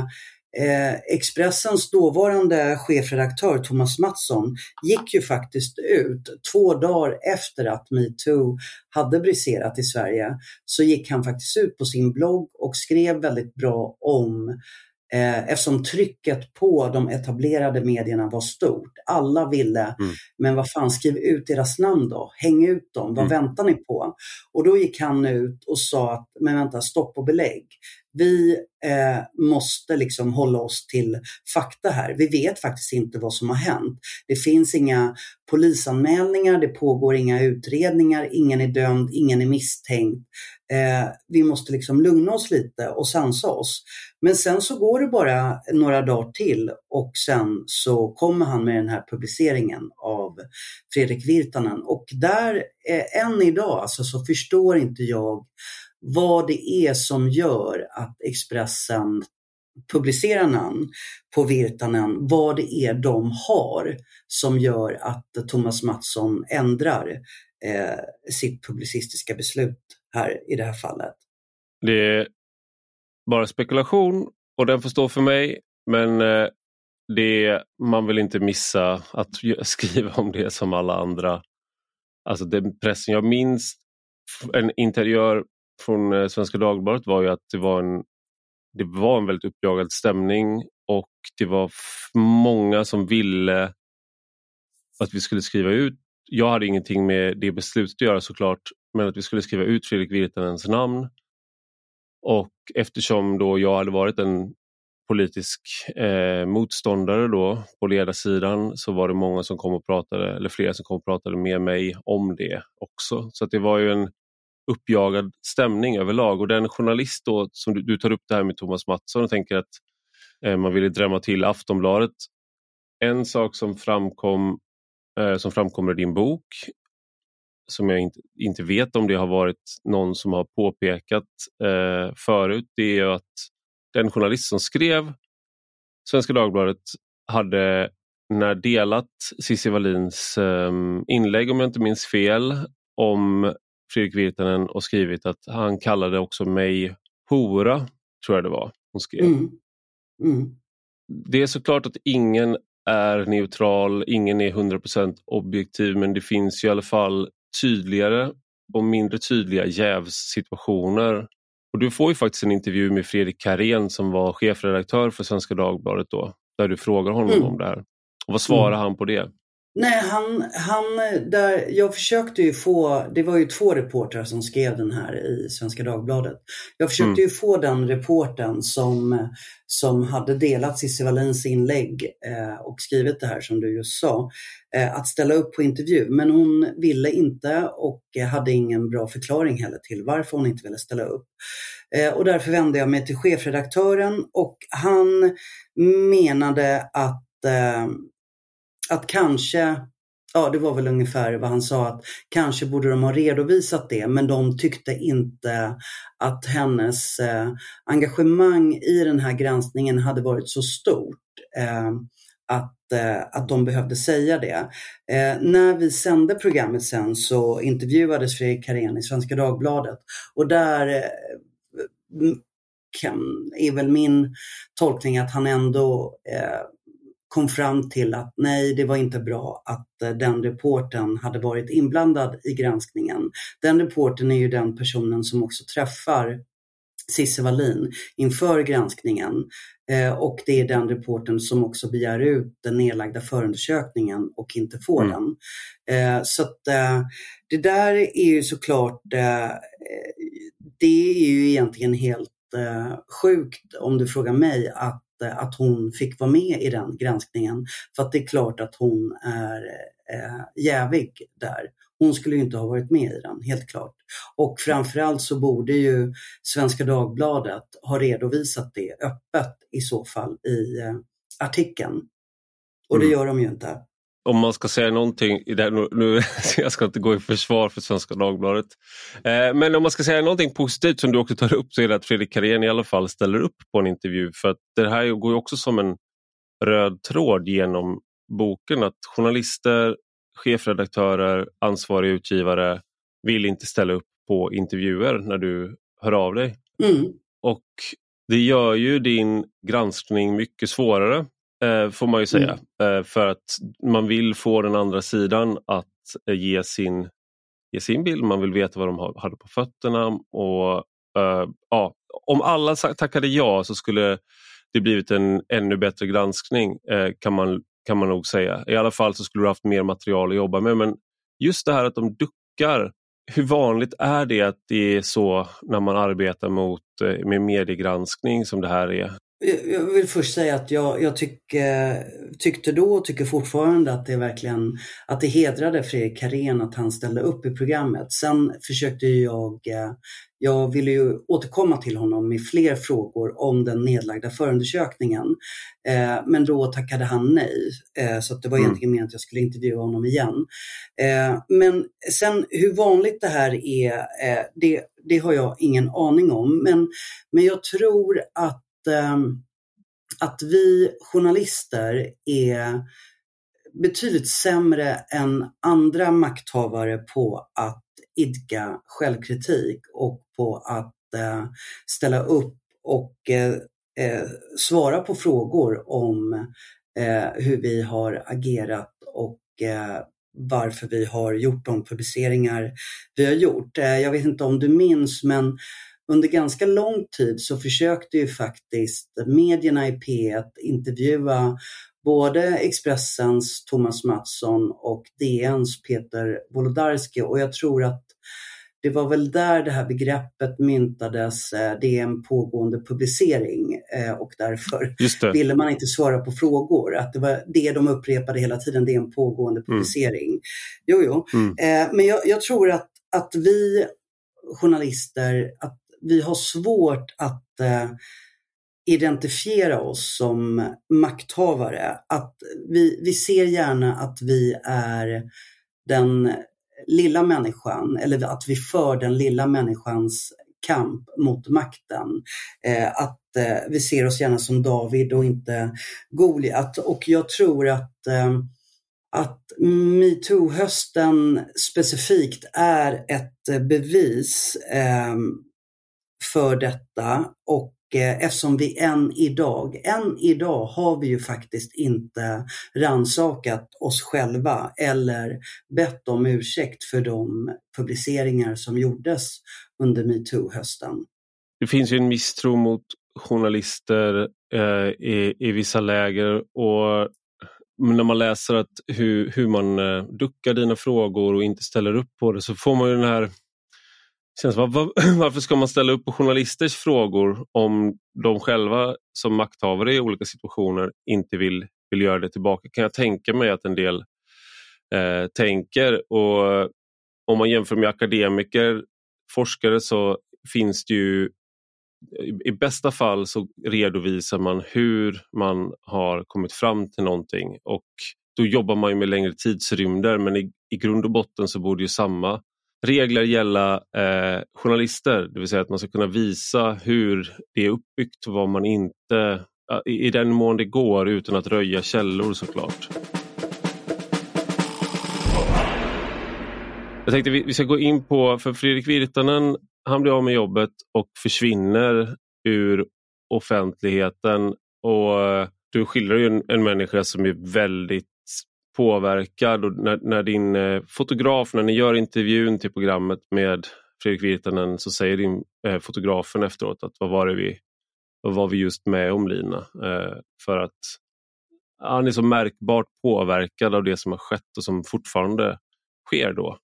eh, Expressens dåvarande chefredaktör Thomas Mattsson gick ju faktiskt ut två dagar efter att metoo hade briserat i Sverige så gick han faktiskt ut på sin blogg och skrev väldigt bra om Eh, eftersom trycket på de etablerade medierna var stort. Alla ville, mm. men vad fan, skriv ut deras namn då. Häng ut dem. Vad mm. väntar ni på? Och då gick han ut och sa att, men vänta, stopp och belägg. Vi eh, måste liksom hålla oss till fakta här. Vi vet faktiskt inte vad som har hänt. Det finns inga polisanmälningar, det pågår inga utredningar, ingen är dömd, ingen är misstänkt. Eh, vi måste liksom lugna oss lite och sansa oss. Men sen så går det bara några dagar till och sen så kommer han med den här publiceringen av Fredrik Virtanen och där, eh, än idag, alltså, så förstår inte jag vad det är som gör att Expressen publicerar namn på Virtanen, vad det är de har som gör att Thomas Mattsson ändrar eh, sitt publicistiska beslut här i det här fallet. Det är bara spekulation och den får stå för mig men eh, det, man vill inte missa att [laughs] skriva om det som alla andra. Alltså den pressen jag minns, en interiör från eh, Svenska Dagbladet var ju att det var en, det var en väldigt uppjagad stämning och det var många som ville att vi skulle skriva ut. Jag hade ingenting med det beslutet att göra såklart, men att vi skulle skriva ut Fredrik Virtanens namn. Och eftersom då jag hade varit en politisk eh, motståndare då på ledarsidan så var det många som kom och pratade, eller flera som kom och pratade med mig om det också. Så det var ju en uppjagad stämning överlag och den journalist då som du, du tar upp det här med Thomas Mattsson och tänker att eh, man ville drämma till Aftonbladet. En sak som framkom eh, som framkommer i din bok som jag inte, inte vet om det har varit någon som har påpekat eh, förut, det är att den journalist som skrev Svenska Dagbladet hade när delat Cissi Wallins eh, inlägg, om jag inte minns fel, om Fredrik Virtanen och skrivit att han kallade också mig hora, tror jag det var hon skrev. Mm. Mm. Det är såklart att ingen är neutral, ingen är 100% objektiv men det finns ju i alla fall tydligare och mindre tydliga jävssituationer. Och du får ju faktiskt en intervju med Fredrik Karén som var chefredaktör för Svenska Dagbladet då, där du frågar honom mm. om det här. Och vad svarar mm. han på det? Nej, han, han, där, jag försökte ju få, det var ju två reportrar som skrev den här i Svenska Dagbladet. Jag försökte mm. ju få den reporten som, som hade delat Cissi Wallins inlägg eh, och skrivit det här som du just sa, eh, att ställa upp på intervju. Men hon ville inte och hade ingen bra förklaring heller till varför hon inte ville ställa upp. Eh, och därför vände jag mig till chefredaktören och han menade att eh, att kanske, ja det var väl ungefär vad han sa, att kanske borde de ha redovisat det, men de tyckte inte att hennes eh, engagemang i den här granskningen hade varit så stort. Eh, att, eh, att de behövde säga det. Eh, när vi sände programmet sen så intervjuades Fredrik Karén i Svenska Dagbladet och där eh, kan, är väl min tolkning att han ändå eh, kom fram till att nej, det var inte bra att eh, den reporten hade varit inblandad i granskningen. Den reporten är ju den personen som också träffar Cissi Wallin inför granskningen eh, och det är den reporten som också begär ut den nedlagda förundersökningen och inte får mm. den. Eh, så att det där är ju såklart, det är ju egentligen helt sjukt om du frågar mig att att hon fick vara med i den granskningen. För att det är klart att hon är eh, jävig där. Hon skulle ju inte ha varit med i den, helt klart. Och framförallt så borde ju Svenska Dagbladet ha redovisat det öppet i så fall i eh, artikeln. Och det mm. gör de ju inte om man ska säga någonting, i det, nu, nu, [laughs] jag ska inte gå i försvar för Svenska Dagbladet, eh, men om man ska säga någonting positivt som du också tar upp så är det att Fredrik Karén i alla fall ställer upp på en intervju för att det här går ju också som en röd tråd genom boken att journalister, chefredaktörer, ansvariga utgivare vill inte ställa upp på intervjuer när du hör av dig. Mm. Och det gör ju din granskning mycket svårare får man ju säga. Mm. Eh, för att man vill få den andra sidan att eh, ge, sin, ge sin bild, man vill veta vad de hade på fötterna. Och, eh, ja, om alla tackade ja så skulle det blivit en ännu bättre granskning eh, kan, man, kan man nog säga. I alla fall så skulle du haft mer material att jobba med men just det här att de duckar hur vanligt är det att det är så när man arbetar mot, eh, med mediegranskning som det här är? Jag vill först säga att jag, jag tycker, tyckte då och tycker fortfarande att det verkligen att det hedrade Fredrik Karén att han ställde upp i programmet. Sen försökte jag, eh, jag ville ju återkomma till honom med fler frågor om den nedlagda förundersökningen. Eh, men då tackade han nej. Eh, så det var mm. egentligen meningen att jag skulle intervjua honom igen. Men sen hur vanligt det här är, det, det har jag ingen aning om. Men, men jag tror att Ehm, att vi journalister är betydligt sämre än andra makthavare på att idka självkritik och på att eh, ställa upp och eh, eh, svara på frågor om hur vi har agerat och varför vi har gjort de publiceringar vi har gjort. Jag vet inte om du minns men under ganska lång tid så försökte ju faktiskt medierna i P1 intervjua både Expressens Thomas Mattsson och DNs Peter Wolodarski och jag tror att det var väl där det här begreppet myntades, eh, det är en pågående publicering eh, och därför ville man inte svara på frågor. Att det var det de upprepade hela tiden, det är en pågående mm. publicering. Mm. Jo, jo. Mm. Eh, men jag, jag, tror att, att vi journalister, att vi har svårt att eh, identifiera oss som makthavare. Att vi, vi ser gärna att vi är den lilla människan eller att vi för den lilla människans kamp mot makten. Eh, att eh, vi ser oss gärna som David och inte Goliat. Och jag tror att eh, att metoo-hösten specifikt är ett bevis eh, för detta och eh, eftersom vi än idag, än idag har vi ju faktiskt inte ransakat oss själva eller bett om ursäkt för de publiceringar som gjordes under metoo-hösten. Det finns ju en misstro mot journalister eh, i, i vissa läger och när man läser att hur, hur man eh, duckar dina frågor och inte ställer upp på det så får man ju den här Känns, var, var, [clears throat] varför ska man ställa upp på journalisters frågor om de själva som makthavare i olika situationer inte vill, vill göra det tillbaka? Kan jag tänka mig att en del eh, tänker. Och Om man jämför med akademiker, forskare så finns det ju i bästa fall så redovisar man hur man har kommit fram till någonting och då jobbar man med längre tidsrymder men i, i grund och botten så borde ju samma regler gälla eh, journalister, det vill säga att man ska kunna visa hur det är uppbyggt och vad man inte, i, i den mån det går utan att röja källor såklart. Jag tänkte vi, vi ska gå in på, för Fredrik Virtanen han blir av med jobbet och försvinner ur offentligheten och eh, du skildrar ju en, en människa som är väldigt påverkad och när, när din eh, fotograf, när ni gör intervjun till programmet med Fredrik Virtanen så säger din eh, fotografen efteråt att vad var det vi, vad var vi just med om Lina? Eh, för att han är så märkbart påverkad av det som har skett och som fortfarande sker då.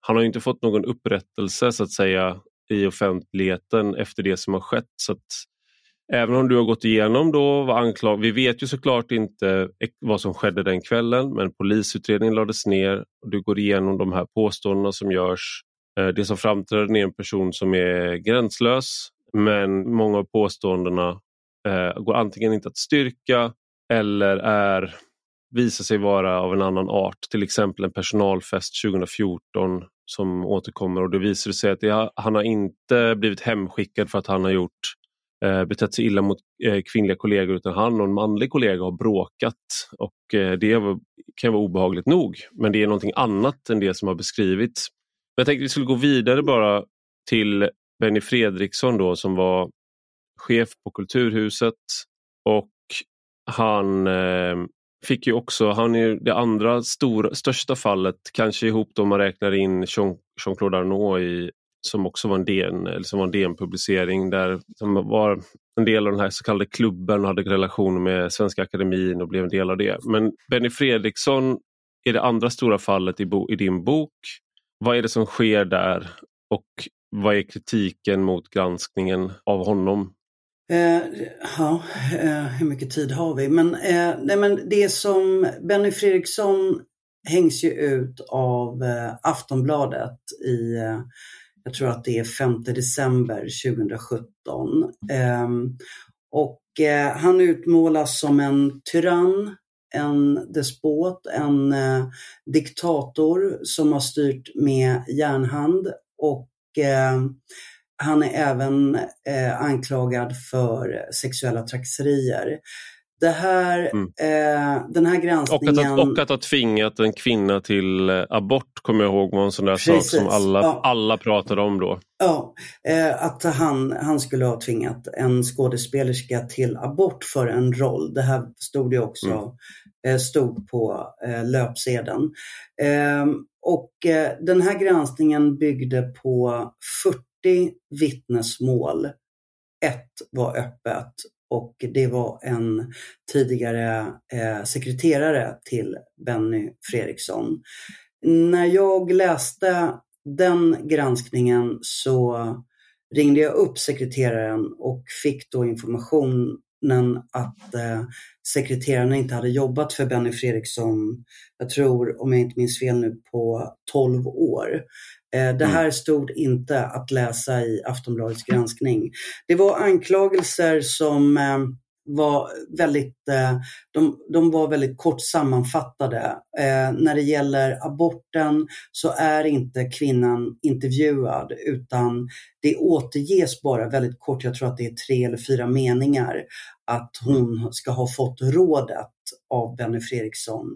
Han har inte fått någon upprättelse så att säga i offentligheten efter det som har skett. Så att Även om du har gått igenom då var anklag... Vi vet ju såklart inte vad som skedde den kvällen men polisutredningen lades ner och du går igenom de här påståendena som görs. Eh, det som framträder är en person som är gränslös men många av påståendena eh, går antingen inte att styrka eller är, visar sig vara av en annan art. Till exempel en personalfest 2014 som återkommer och det visar sig att det, han har inte blivit hemskickad för att han har gjort eh, betett sig illa mot eh, kvinnliga kollegor utan han och en manlig kollega har bråkat och eh, det kan vara obehagligt nog. Men det är någonting annat än det som har beskrivits. Jag tänkte vi skulle gå vidare bara till Benny Fredriksson då som var chef på Kulturhuset och han eh, fick ju också, han är det andra stor, största fallet, kanske ihop då man räknar in Jean-Claude Arnault i som också var en DN, eller som var en DN-publicering där som var en del av den här så kallade klubben och hade relationer med Svenska Akademin och blev en del av det. Men Benny Fredriksson är det andra stora fallet i, bo, i din bok. Vad är det som sker där och vad är kritiken mot granskningen av honom? Eh, ja, eh, hur mycket tid har vi? Men, eh, nej, men det som Benny Fredriksson hängs ju ut av eh, Aftonbladet i, eh, jag tror att det är 5 december 2017. Ehm, och eh, han utmålas som en tyrann, en despot, en eh, diktator som har styrt med järnhand och ehm, han är även eh, anklagad för sexuella trakasserier. Det här, mm. eh, den här granskningen... Och att, och att ha tvingat en kvinna till eh, abort kommer jag ihåg var en sån där Precis. sak som alla, ja. alla pratade om då. Ja, eh, att han, han skulle ha tvingat en skådespelerska till abort för en roll. Det här stod ju också mm. eh, stod på eh, löpsedeln. Ehm, och eh, den här granskningen byggde på 40 vittnesmål. Ett var öppet och det var en tidigare eh, sekreterare till Benny Fredriksson. När jag läste den granskningen så ringde jag upp sekreteraren och fick då informationen att eh, sekreteraren inte hade jobbat för Benny Fredriksson, jag tror, om jag inte minns fel nu, på 12 år. Eh, det mm. här stod inte att läsa i Aftonbladets granskning. Det var anklagelser som eh, var väldigt, eh, de, de var väldigt kort sammanfattade. När det gäller aborten så är inte kvinnan intervjuad utan det återges bara väldigt kort, jag tror att det är tre eller fyra meningar, att hon ska ha fått rådet av Benny Fredriksson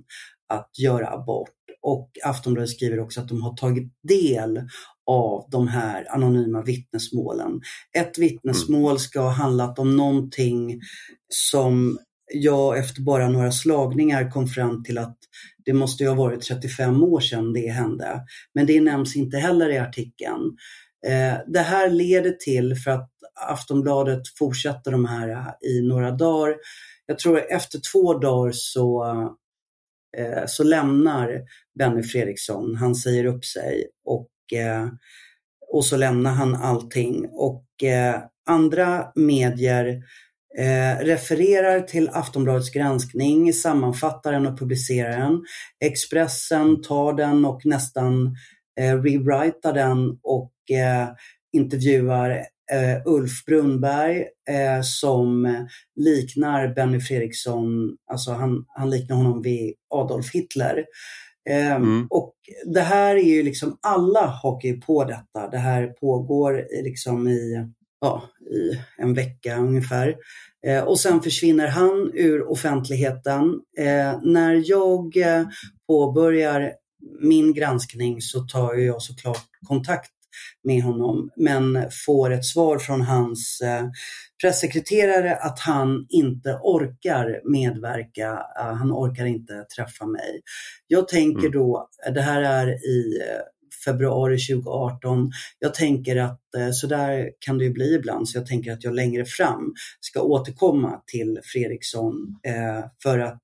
att göra abort. Och Aftonbladet skriver också att de har tagit del av de här anonyma vittnesmålen. Ett vittnesmål mm. ska ha handlat om någonting som jag efter bara några slagningar kom fram till att det måste ha varit 35 år sedan det hände. Men det nämns inte heller i artikeln. Eh, det här leder till, för att Aftonbladet fortsätter de här i några dagar, jag tror efter två dagar så Eh, så lämnar Benny Fredriksson, han säger upp sig och, eh, och så lämnar han allting. Och eh, andra medier eh, refererar till Aftonbladets granskning, sammanfattar den och publicerar den. Expressen tar den och nästan eh, rewritar den och eh, intervjuar eh, Ulf Brunnberg eh, som liknar Benny Fredriksson, alltså han, han liknar honom vid Adolf Hitler. Eh, mm. Och det här är ju liksom, alla hakar ju på detta. Det här pågår liksom i, ja, i en vecka ungefär. Eh, och sen försvinner han ur offentligheten. Eh, när jag eh, påbörjar min granskning så tar jag såklart kontakt med honom men får ett svar från hans eh, pressekreterare att han inte orkar medverka, uh, han orkar inte träffa mig. Jag tänker mm. då, det här är i eh, februari 2018. Jag tänker att eh, så där kan det ju bli ibland, så jag tänker att jag längre fram ska återkomma till Fredriksson eh, för att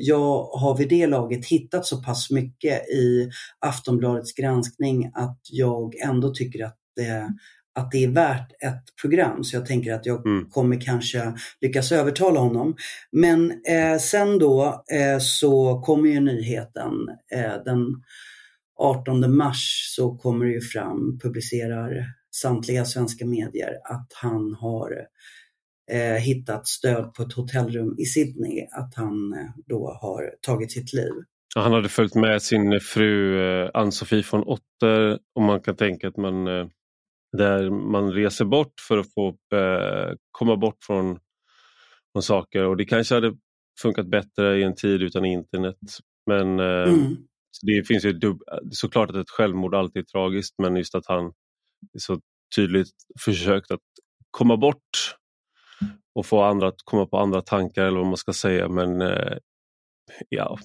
jag har vid det laget hittat så pass mycket i Aftonbladets granskning att jag ändå tycker att det, att det är värt ett program. Så jag tänker att jag mm. kommer kanske lyckas övertala honom. Men eh, sen då eh, så kommer ju nyheten eh, den 18 mars så kommer det ju fram, publicerar samtliga svenska medier att han har eh, hittat stöd på ett hotellrum i Sydney, att han eh, då har tagit sitt liv. Han hade följt med sin fru eh, Ann-Sofie von Otter och man kan tänka att man eh, där man reser bort för att få komma bort från, från saker och det kanske hade funkat bättre i en tid utan internet. Men mm. det finns ju såklart att ett självmord alltid är tragiskt men just att han så tydligt försökt att komma bort och få andra att komma på andra tankar eller vad man ska säga. Men eh, ja,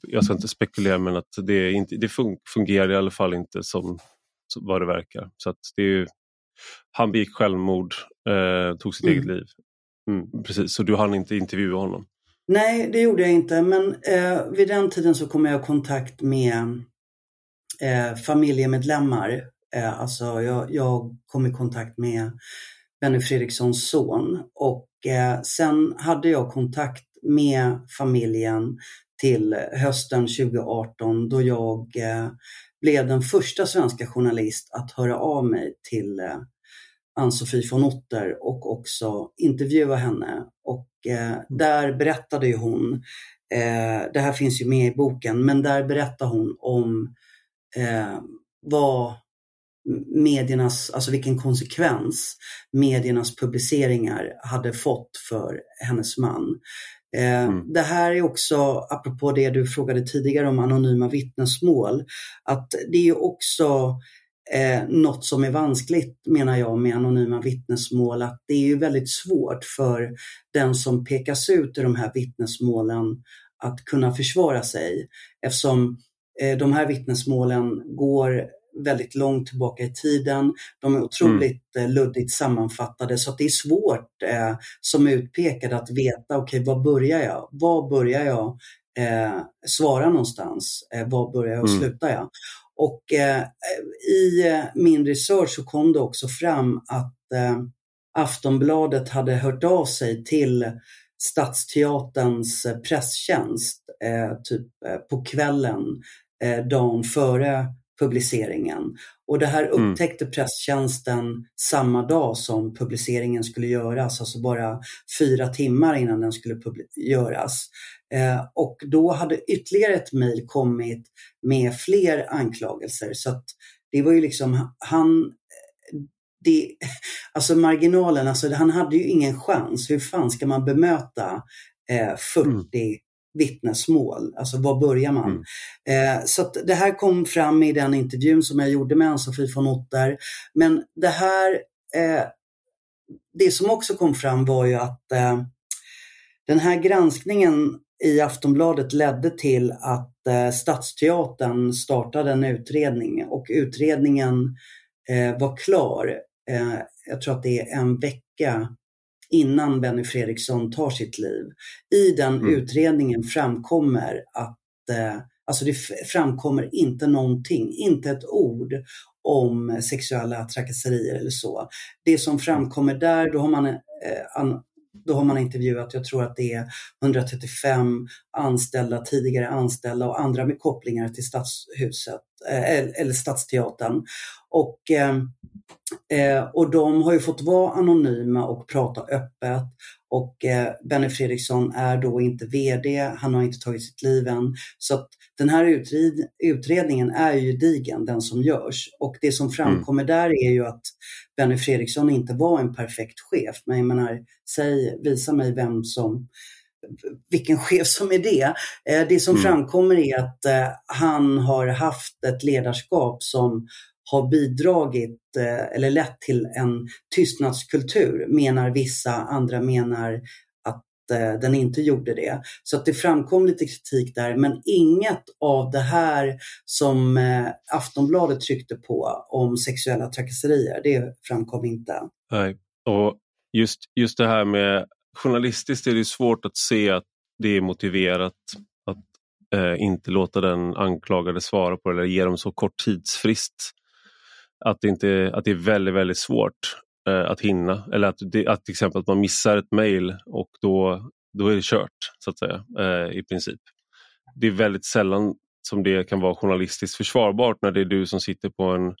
jag ska inte spekulera men att det, inte, det fungerar i alla fall inte som, vad det verkar. Så det är ju, han begick självmord, eh, tog sitt mm. eget liv. Mm, precis, så du hann inte intervjua honom? Nej, det gjorde jag inte. Men eh, vid den tiden så kom jag i kontakt med eh, familjemedlemmar. Eh, alltså jag, jag, kom i kontakt med Benny Fredrikssons son och eh, sen hade jag kontakt med familjen till hösten 2018 då jag eh, blev den första svenska journalist att höra av mig till eh, Ann-Sofie von Otter och också intervjua henne. Och eh, mm. där berättade ju hon, eh, det här finns ju med i boken, men där berättar hon om eh, vad mediernas, alltså vilken konsekvens mediernas publiceringar hade fått för hennes man. Eh, mm. Det här är också, apropå det du frågade tidigare om anonyma vittnesmål, att det är också eh, något som är vanskligt menar jag med anonyma vittnesmål, att det är ju väldigt svårt för den som pekas ut i de här vittnesmålen att kunna försvara sig eftersom eh, de här vittnesmålen går väldigt långt tillbaka i tiden. De är otroligt mm. luddigt sammanfattade så att det är svårt eh, som utpekad att veta, okej, okay, var börjar jag? Var börjar jag eh, svara någonstans? Eh, var börjar jag och mm. slutar jag? Och eh, i eh, min research så kom det också fram att eh, Aftonbladet hade hört av sig till Stadsteaterns presstjänst typ på kvällen dagen före publiceringen. Och det här mm. upptäckte mm. presstjänsten samma dag som publiceringen skulle göras, alltså bara fyra timmar innan den skulle göras. Eh, och då hade ytterligare ett mejl kommit med fler anklagelser. Så att det var ju liksom, han, det, alltså marginalen, alltså han hade ju ingen chans. Hur fan ska man bemöta eh, 40 mm vittnesmål. Alltså var börjar man? Mm. Eh, så det här kom fram i den intervjun som jag gjorde med Ann-Sofie von Otter. Men det här, eh, det som också kom fram var ju att eh, den här granskningen i Aftonbladet ledde till att eh, Stadsteatern startade en utredning och utredningen eh, var klar. Eh, jag tror att det är en vecka innan Benny Fredriksson tar sitt liv. I den mm. utredningen framkommer att eh, Alltså det framkommer inte någonting, inte ett ord om sexuella trakasserier eller så. Det som framkommer där, då har man, eh, då har man intervjuat, jag tror att det är 135 anställda, tidigare anställda och andra med kopplingar till Stadshuset eh, eller Stadsteatern. Och eh, och de har ju fått vara anonyma och prata öppet. Och eh, Benny Fredriksson är då inte VD, han har inte tagit sitt liv än. Så att den här utred utredningen är ju digen, den som görs. Och det som framkommer mm. där är ju att Benny Fredriksson inte var en perfekt chef. Men jag menar, säg, visa mig vem som vilken chef som är det. Eh, det som mm. framkommer är att eh, han har haft ett ledarskap som har bidragit eh, eller lett till en tystnadskultur, menar vissa, andra menar att eh, den inte gjorde det. Så att det framkom lite kritik där, men inget av det här som eh, Aftonbladet tryckte på om sexuella trakasserier, det framkom inte. Nej, och just, just det här med journalistiskt är det svårt att se att det är motiverat att eh, inte låta den anklagade svara på det eller ge dem så kort tidsfrist att det, inte, att det är väldigt, väldigt svårt eh, att hinna. Eller att, det, att till exempel att man missar ett mejl och då, då är det kört så att säga eh, i princip. Det är väldigt sällan som det kan vara journalistiskt försvarbart när det är du som sitter på en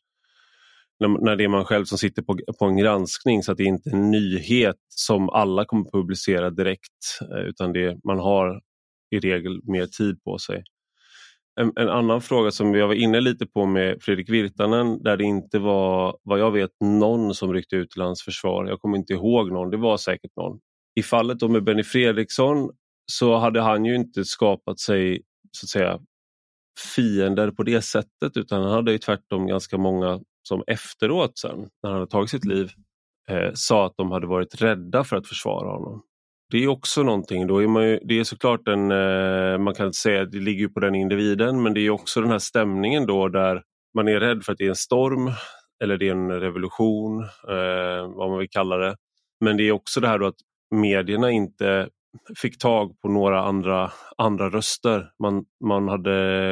när det är man själv som sitter på, på en granskning så att det inte är en nyhet som alla kommer publicera direkt eh, utan det, man har i regel mer tid på sig. En, en, annan fråga som jag var inne lite på med Fredrik Virtanen där det inte var vad jag vet någon som ryckte ut till hans försvar. Jag kommer inte ihåg någon, det var säkert någon. I fallet då med Benny Fredriksson så hade han ju inte skapat sig så att säga fiender på det sättet utan han hade ju tvärtom ganska många som efteråt sen när han hade tagit sitt liv eh, sa att de hade varit rädda för att försvara honom. Det är också någonting, då är man ju, det är såklart en, eh, man kan säga att det ligger på den individen men det är också den här stämningen då där man är rädd för att det är en storm eller det är en revolution, eh, vad man vill kalla det. Men det är också det här att medierna inte fick tag på några andra, andra röster. Man, man hade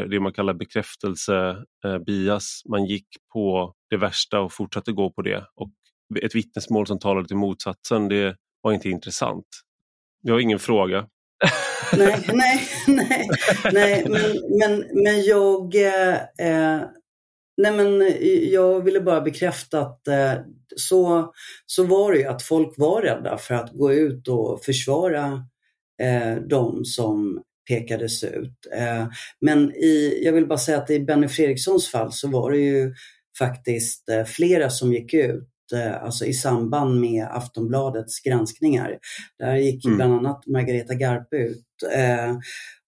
det man kallar bekräftelsebias. eh. Man gick på det värsta och fortsatte gå på det. Och ett vittnesmål som talade till motsatsen, det var inte intressant. Jag har ingen fråga. [laughs] nej, nej, nej, nej men, men, men jag, eh, nej men jag ville bara bekräfta att eh, så, så var det ju, att folk var rädda för att gå ut och försvara eh, de som pekades ut. Eh, men i, jag vill bara säga att i Benny Fredrikssons fall så var det ju faktiskt eh, flera som gick ut alltså i samband med Aftonbladets granskningar. Där gick mm. bland annat Margareta Garpe ut eh,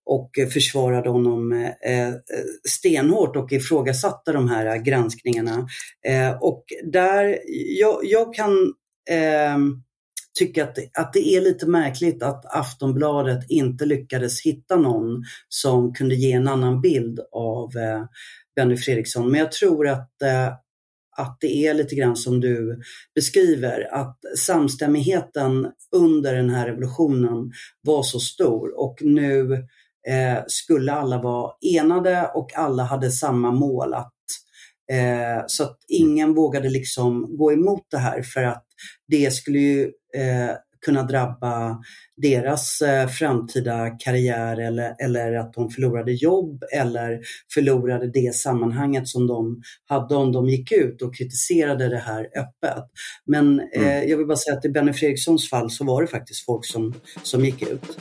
och försvarade honom eh, stenhårt och ifrågasatte de här granskningarna. Eh, och där, jag, jag kan eh, tycka att, att det är lite märkligt att Aftonbladet inte lyckades hitta någon som kunde ge en annan bild av eh, Benny Fredriksson. Men jag tror att eh, att det är lite grann som du beskriver, att samstämmigheten under den här revolutionen var så stor och nu eh, skulle alla vara enade och alla hade samma mål. Att, eh, så att ingen vågade liksom gå emot det här för att det skulle ju eh, kunna drabba deras eh, framtida karriär eller, eller att de förlorade jobb eller förlorade det sammanhanget som de hade om de gick ut och kritiserade det här öppet. Men eh, mm. jag vill bara säga att i Benny Fredrikssons fall så var det faktiskt folk som, som gick ut.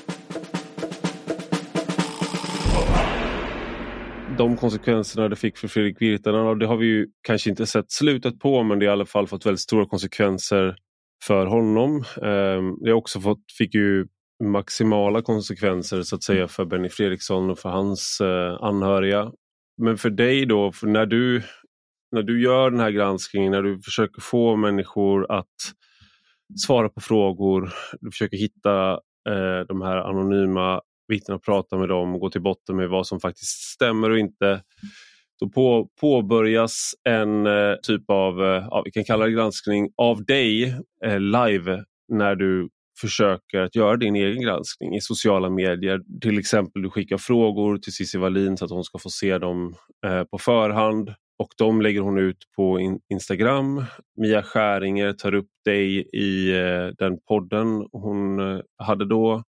de konsekvenserna det fick för Fredrik Virtanen, det har vi ju kanske inte sett slutet på men det har i alla fall fått väldigt stora konsekvenser för honom. Ehm, det också fått, fick ju maximala konsekvenser så att säga för Benny Fredriksson och för hans eh, anhöriga. Men för dig då, för när, du, när du gör den här granskningen, när du försöker få människor att svara på frågor, du försöker hitta eh, de här anonyma vittnena, prata med dem, gå till botten med vad som faktiskt stämmer och inte. Då på, påbörjas en eh, typ av, eh, ja, vi kan kalla det granskning, av dig eh, live när du försöker att göra din egen granskning i sociala medier. Till exempel du skickar frågor till Cissi Wallin så att hon ska få se dem eh, på förhand och de lägger hon ut på in Instagram. Mia Skäringer tar upp dig i eh, den podden hon eh, hade då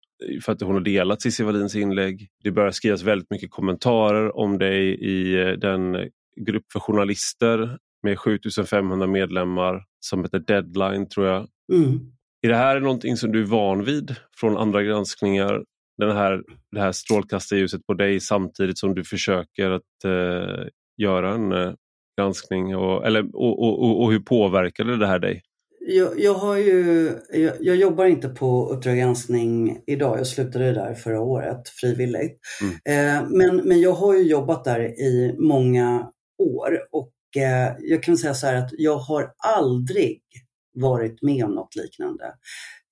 för att hon har delat Cissi Wallins inlägg. Det börjar skrivas väldigt mycket kommentarer om dig i eh, den grupp för journalister med 7500 medlemmar som heter Deadline tror jag. Mm. Är det här någonting som du är van vid från andra granskningar? Den här, det här strålkastarljuset på dig samtidigt som du försöker att eh, göra en eh, granskning och, eller, och, och, och, och hur påverkade det här dig? Jag, jag, har ju, jag, jag, jobbar inte på Uppdrag granskning idag. Jag slutade där förra året frivilligt. Mm. Eh, men, men jag har ju jobbat där i många år och eh, jag kan säga så här att jag har aldrig varit med om något liknande.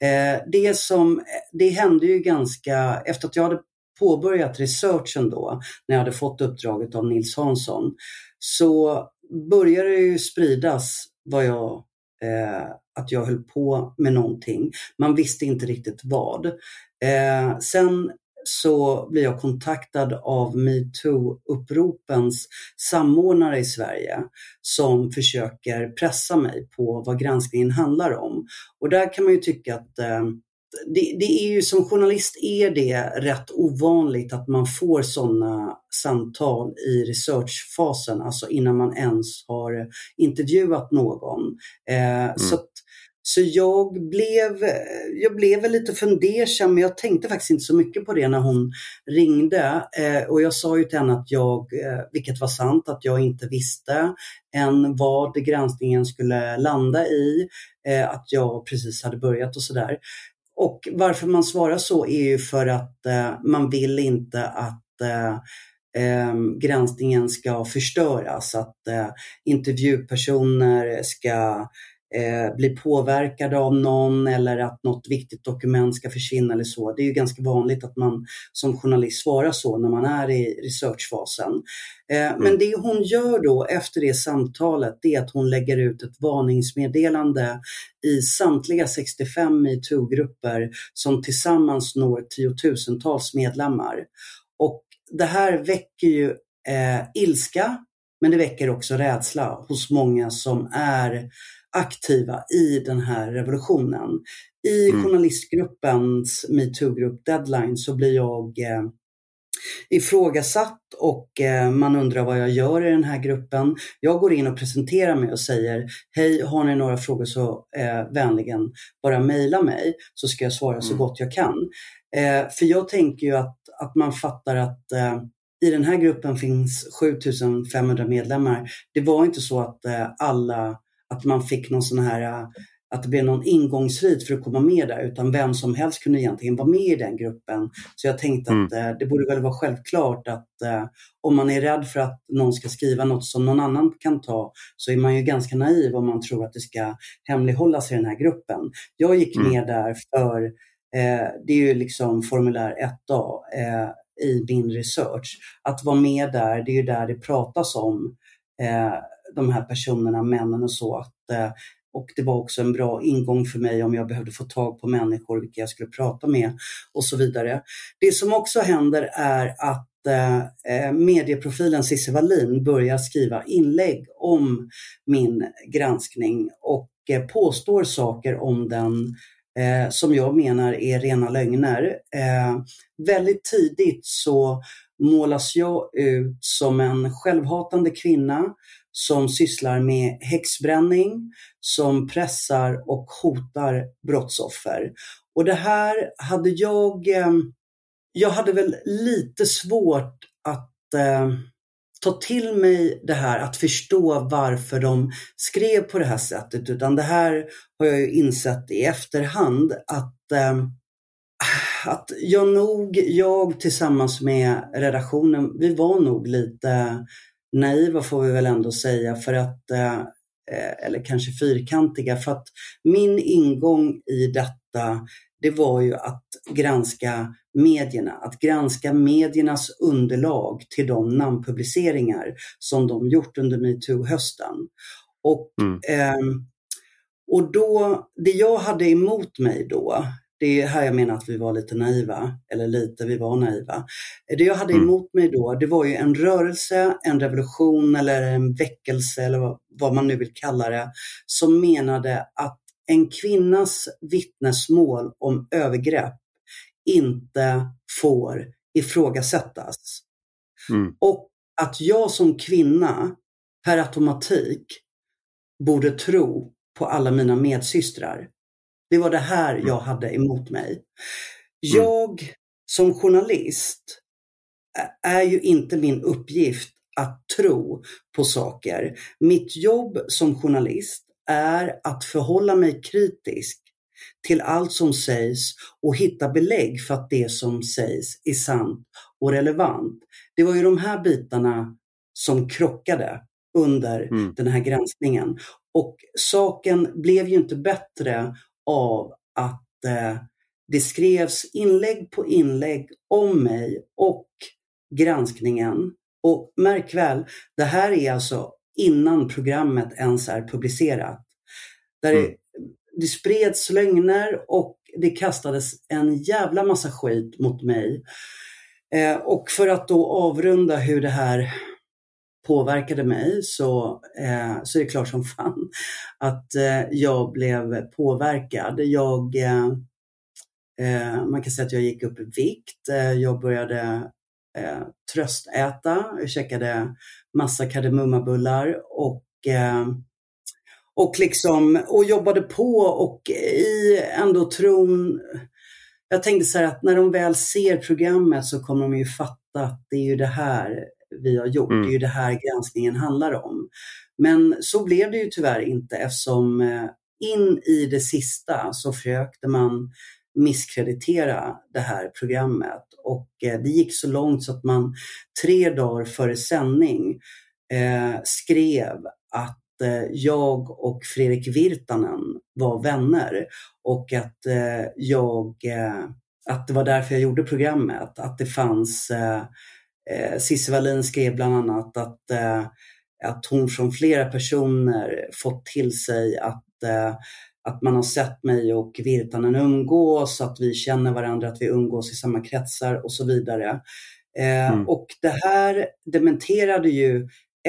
Eh, det, som, det hände ju ganska, efter att jag hade påbörjat researchen då, när jag hade fått uppdraget av Nils Hansson, så började det ju spridas vad jag eh, att jag höll på med någonting. Man visste inte riktigt vad. Eh, sen så blir jag kontaktad av metoo-uppropens samordnare i Sverige som försöker pressa mig på vad granskningen handlar om. Och där kan man ju tycka att eh, det, det, är ju som journalist är det rätt ovanligt att man får sådana samtal i researchfasen, alltså innan man ens har intervjuat någon. Eh, mm. Så så jag blev, jag blev lite fundersam, men jag tänkte faktiskt inte så mycket på det när hon ringde. Eh, och jag sa ju till henne att jag, eh, vilket var sant, att jag inte visste än vad granskningen skulle landa i, eh, att jag precis hade börjat och sådär. Och varför man svarar så är ju för att eh, man vill inte att eh, eh, granskningen ska förstöras, att eh, intervjupersoner ska eh, blir påverkade av någon eller att något viktigt dokument ska försvinna eller så. Det är ju ganska vanligt att man som journalist svarar så när man är i researchfasen. Eh, mm. Men det hon gör då efter det samtalet, det är att hon lägger ut ett varningsmeddelande i samtliga 65 metoo-grupper som tillsammans når tiotusentals medlemmar. Och det här väcker ju eh, ilska, men det väcker också rädsla hos många som är aktiva i den här revolutionen. I mm. journalistgruppens metoo-grupp Deadline så blir jag eh, ifrågasatt och eh, man undrar vad jag gör i den här gruppen. Jag går in och presenterar mig och säger Hej, har ni några frågor så eh, vänligen bara mejla mig så ska jag svara så mm. gott jag kan. Eh, för jag tänker ju att, att man fattar att eh, i den här gruppen finns 7500 medlemmar. Det var inte så att eh, alla att man fick någon sån här äh, att det blev någon ingångsrit för att komma med där, utan vem som helst kunde egentligen vara med i den gruppen. Så jag tänkte att eh, det borde väl vara självklart att eh, om man är rädd för att någon ska skriva något som någon annan kan ta, så är man ju ganska naiv om man tror att det ska hemlighållas i den här gruppen. Jag gick mm. med där för, eh, det är ju liksom formulär 1A i min research. Att vara med där, det är ju där det pratas om de här personerna, männen och så. Att, eh, och det var också en bra ingång för mig om jag behövde få tag på människor, vilka jag skulle prata med och så vidare. Det som också händer är att eh, eh medieprofilen Cissi Wallin börjar skriva inlägg om min granskning och eh, påstår saker om den eh, som jag menar är rena lögner. Eh, väldigt tidigt så målas jag ut som en självhatande kvinna som sysslar med häxbränning, som pressar och hotar brottsoffer. Och det här hade jag, eh, jag hade väl lite svårt att eh, ta till mig det här, att förstå varför de skrev på det här sättet, utan det här har jag ju insett i efterhand att eh, att jag nog, jag tillsammans med redaktionen, vi var nog lite naiva får vi väl ändå säga för att, eh, eller kanske fyrkantiga, för att min ingång i detta det var ju att granska medierna, att granska mediernas underlag till de namnpubliceringar som de gjort under metoo-hösten. Och, mm. eh, och då, det jag hade emot mig då, det är här jag menar att vi var lite naiva, eller lite, vi var naiva. Det jag hade mm. emot mig då, det var ju en rörelse, en revolution eller en väckelse eller vad, vad man nu vill kalla det, som menade att en kvinnas vittnesmål om övergrepp inte får ifrågasättas. Mm. Och att jag som kvinna per automatik borde tro på alla mina medsystrar. Det var det här mm. jag hade emot mig. Mm. Jag som journalist är ju inte min uppgift att tro på saker. Mitt jobb som journalist är att förhålla mig kritisk till allt som sägs och hitta belägg för att det som sägs är sant och relevant. Det var ju de här bitarna som krockade under mm. den här granskningen. Och saken blev ju inte bättre av att eh, det skrevs inlägg på inlägg om mig och granskningen. Och märk väl, det här är alltså innan programmet ens är publicerat. Där mm. det, det spreds lögner och det kastades en jävla massa skit mot mig. Eh, och för att då avrunda hur det här påverkade mig så, eh, så är det klart som fan att eh, jag blev påverkad. Jag, eh, eh man kan säga att jag gick upp i vikt. Eh, jag började eh, tröstäta. Jag käkade massa kardemummabullar och eh, och, liksom, och jobbade på och i ändå tron jag tänkte så här att när de väl ser programmet så kommer de ju fatta att det är ju det här vi har gjort. Mm. Det är ju det här granskningen handlar om. Men så blev det ju tyvärr inte eftersom eh, in i det sista så försökte man misskreditera det här programmet och eh, det gick så långt så att man tre dagar före sändning eh, skrev att jag och Fredrik Virtanen var vänner och att jag att det var därför jag gjorde programmet. Att det fanns Cissi Wallin skrev bland annat att, eh, att hon från flera personer fått till sig att, eh, att man har sett mig och Virtanen umgås, att vi känner varandra, att vi umgås i samma kretsar och så vidare. Eh, mm. Och det här dementerade ju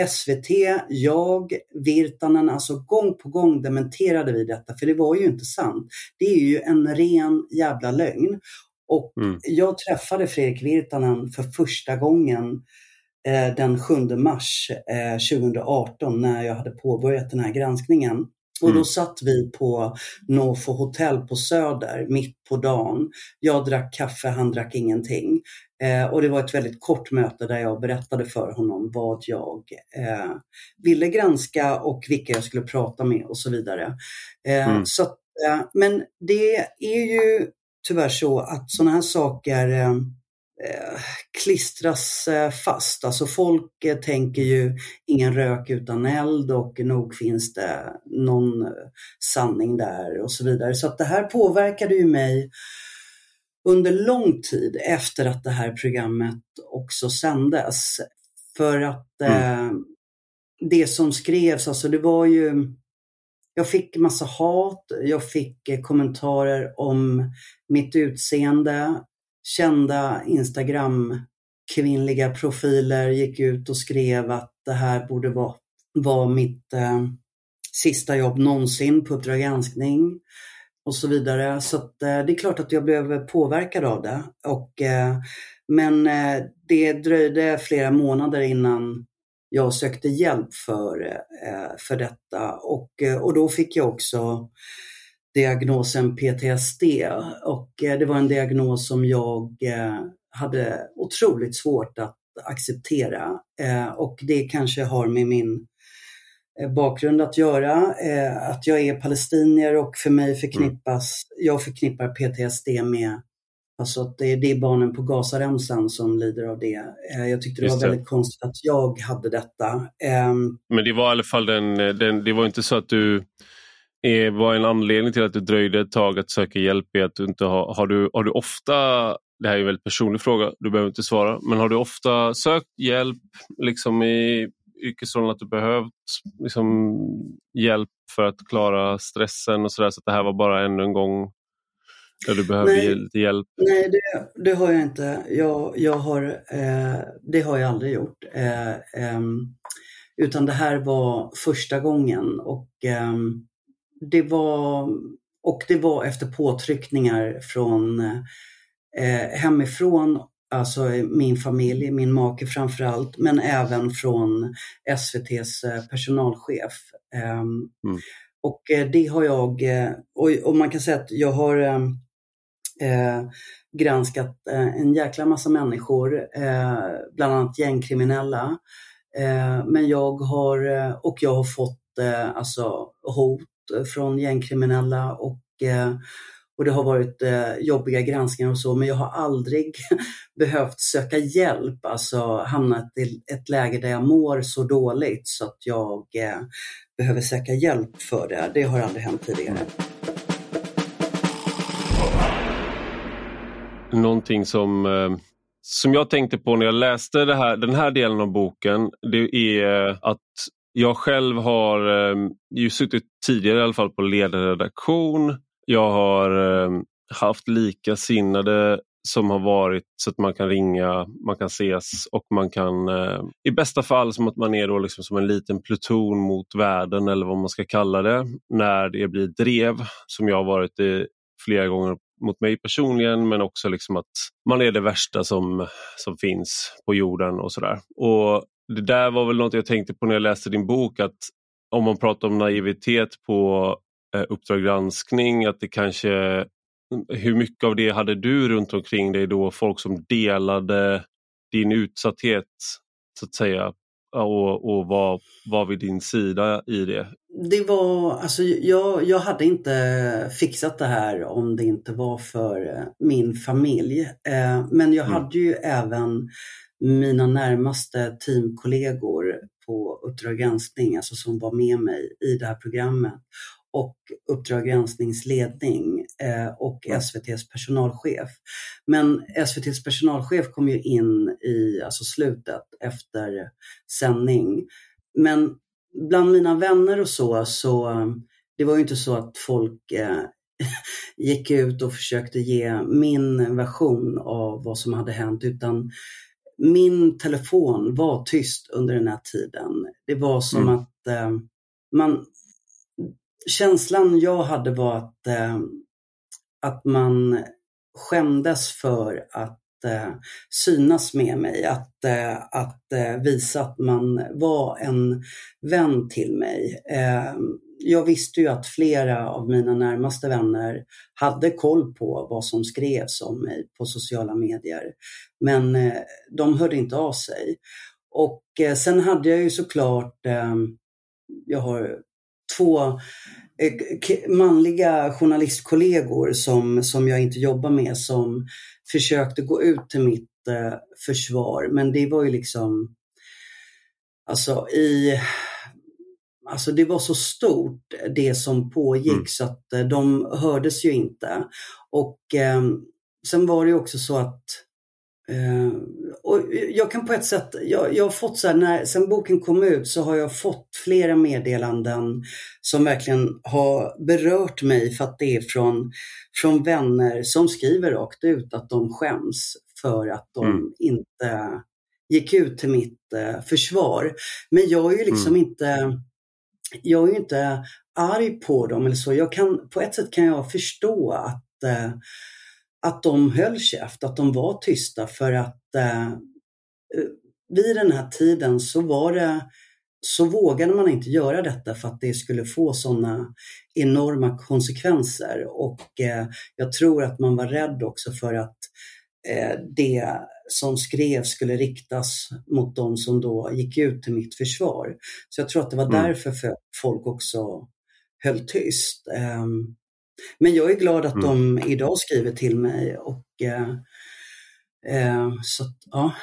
SVT, jag, Virtanen, alltså gång på gång dementerade vi detta, för det var ju inte sant. Det är ju en ren jävla lögn. Och mm. jag träffade Fredrik Virtanen för första gången eh, den 7 mars eh, 2018 när jag hade påbörjat den här granskningen. Och då mm. satt vi på Nofo hotell på Söder mitt på dagen. Jag drack kaffe, han drack ingenting. Eh, och det var ett väldigt kort möte där jag berättade för honom vad jag eh, ville granska och vilka jag skulle prata med och så vidare. Eh, mm. så, eh, men det är ju tyvärr så att sådana här saker eh, eh, klistras eh, fast. Alltså folk eh, tänker ju ingen rök utan eld och nog finns det någon sanning där och så vidare. Så att det här påverkade ju mig under lång tid efter att det här programmet också sändes. För att mm. eh, det som skrevs, alltså det var ju jag fick massa hat, jag fick eh, kommentarer om mitt utseende. Kända Instagram kvinnliga profiler gick ut och skrev att det här borde vara, vara mitt eh, sista jobb någonsin på Uppdrag granskning och så vidare. Så att, eh, det är klart att jag blev påverkad av det. Och, eh, men eh, det dröjde flera månader innan jag sökte hjälp för, eh, för detta. Och, eh, och då fick jag också diagnosen PTSD och eh, det var en diagnos som jag hade otroligt svårt att acceptera. Och det kanske har med min bakgrund att göra. Att jag är palestinier och för mig förknippas, jag förknippar PTSD med Alltså att det, det är barnen på Gazaremsan som lider av det. Eh, jag tyckte det Just var väldigt det. konstigt att jag hade detta. Ehm, Men det var i alla fall den, den det var inte så att du är, var en anledning till att det dröjde ett tag att söka hjälp i att du inte har, har du, har du ofta, det här är en väldigt personlig fråga, du behöver inte svara, men har du ofta sökt hjälp liksom i yrkesrollen att du behövt liksom, hjälp för att klara stressen och sådär så att det här var bara ännu en gång Ja, du behöver nej, lite hjälp? Nej, det, det, har jag inte. Jag, jag har, eh, det har jag aldrig gjort. Eh, eh, utan det här var första gången och ehm, det var, och det var efter påtryckningar från eh, hemifrån, alltså min familj, min make framför allt, men även från SVTs eh, personalchef. Ehm, mm. Och eh, det har jag, och, och, man kan säga att jag har ehm, eh, granskat eh, en jäkla massa människor, eh, bland annat gängkriminella. Eh, men jag har, eh, och jag har fått eh, alltså, hot från gängkriminella och eh, och det har varit eh, jobbiga granskningar och så, men jag har aldrig [laughs] behövt söka hjälp, alltså hamnat i ett läge där jag mår så dåligt så att jag eh, behöver söka hjälp för det. Det har aldrig hänt tidigare. Någonting som, eh, som jag tänkte på när jag läste det här, den här delen av boken. Det är eh, att jag själv har eh, ju suttit tidigare i alla fall på ledarredaktion. Jag har haft likasinnade som har varit så att man kan ringa, man kan ses och man kan i bästa fall som att man är då liksom som en liten pluton mot världen eller vad man ska kalla det när det blir drev som jag har varit i flera gånger mot mig personligen men också liksom att man är det värsta som, som finns på jorden och sådär. Och Det där var väl något jag tänkte på när jag läste din bok att om man pratar om naivitet på eh, Uppdrag granskning att det kanske hur mycket av det hade du runt omkring dig då? Folk som delade din utsatthet så att säga och, och var, var vid din sida i det? Det var, alltså jag, jag hade inte fixat det här om det inte var för eh, min familj. Eh, men jag mm. hade ju även mina närmaste teamkollegor på Uppdrag granskning, alltså som var med mig i det här programmet och Uppdrag granskningsledning eh, och SVTs personalchef. Men SVTs personalchef kom ju in i alltså slutet efter sändning. Men bland mina vänner och så, så det var ju inte så att folk eh, [laughs] gick ut och försökte ge min version av vad som hade hänt utan min telefon var tyst under den här tiden. Det var som mm. att eh, man, känslan jag hade var att, eh, att man skämdes för att eh, synas med mig, att, eh, att eh, visa att man var en vän till mig. Eh, jag visste ju att flera av mina närmaste vänner hade koll på vad som skrevs om mig på sociala medier. Men eh, de hörde inte av sig. Och eh, sen hade jag ju såklart, eh, jag har två Eh, manliga journalistkollegor som, som jag inte jobbar med som försökte gå ut till mitt eh, försvar. Men det var ju liksom, alltså i, alltså det var så stort det som pågick mm. så att eh, de hördes ju inte. Och eh, sen var det ju också så att Uh, och jag kan på ett sätt, jag, jag har fått så här, när, sen boken kom ut så har jag fått flera meddelanden som verkligen har berört mig för att det är från, från vänner som skriver rakt ut att de skäms för att de mm. inte gick ut till mitt uh, försvar. Men jag är ju liksom mm. inte, jag är ju inte arg på dem eller så. Jag kan, på ett sätt kan jag förstå att uh, att de höll käft, att de var tysta för att eh, vid den här tiden så var det så vågade man inte göra detta för att det skulle få sådana enorma konsekvenser och eh, jag tror att man var rädd också för att eh, det som skrevs skulle riktas mot de som då gick ut till mitt försvar. Så jag tror att det var mm. därför för folk också höll tyst. Um, men jag är glad att mm. de idag skriver till mig och eh, eh, så ja.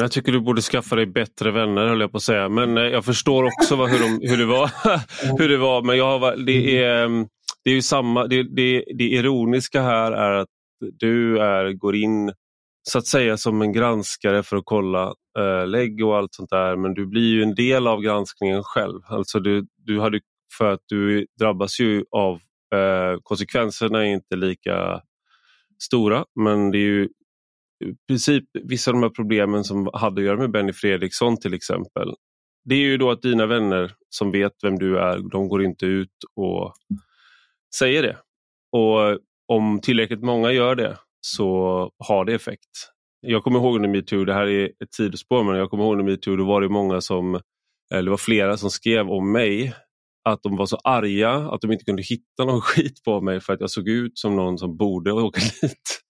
Jag tycker du borde skaffa dig bättre vänner höll jag på att säga. Men eh, jag förstår också vad, hur, de, hur, det var. [laughs] hur det var. Men jag har, det, mm. är, mm, det är ju samma, det, det, det ironiska här är att du är, går in så att säga som en granskare för att kolla äh, lägg och allt sånt där men du blir ju en del av granskningen själv. Alltså du, du hade, för att du drabbas ju av Eh, konsekvenserna är inte lika stora men det är ju i princip vissa av de här problemen som hade att göra med Benny Fredriksson till exempel. Det är ju då att dina vänner som vet vem du är, de går inte ut och säger det. Och om tillräckligt många gör det så har det effekt. Jag kommer ihåg under metoo, det här är ett sidospår, men jag kommer ihåg under metoo, då var det många som, eller det var flera som skrev om mig att de var så arga att de inte kunde hitta någon [laughs] skit på mig för att jag såg ut som någon som borde [laughs] åka dit.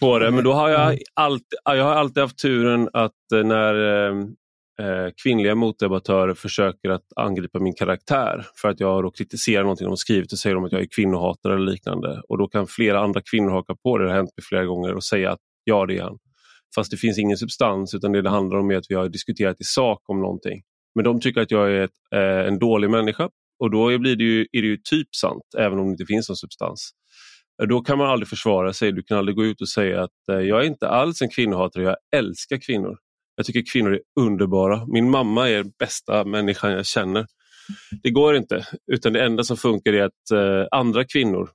På det. Men då har jag, mm. alltid, jag har alltid haft turen att eh, när eh, eh, kvinnliga motdebattörer försöker att angripa min karaktär för att jag då kritiserar någonting de skrivit och säger de att jag är kvinnohatare eller liknande. Och då kan flera andra kvinnor haka på det, det har hänt mig flera gånger, och säga att ja det är han. Fast det finns ingen substans utan det det handlar om är att vi har diskuterat i sak om någonting. Men de tycker att jag är ett, eh, en dålig människa och då blir det ju, är det ju typ sant även om det inte finns någon substans. Eh, då kan man aldrig försvara sig, du kan aldrig gå ut och säga att eh, jag är inte alls en kvinnohatare, jag älskar kvinnor. Jag tycker kvinnor är underbara. Min mamma är den bästa människan jag känner. Det går inte, utan det enda som funkar är att eh, andra kvinnor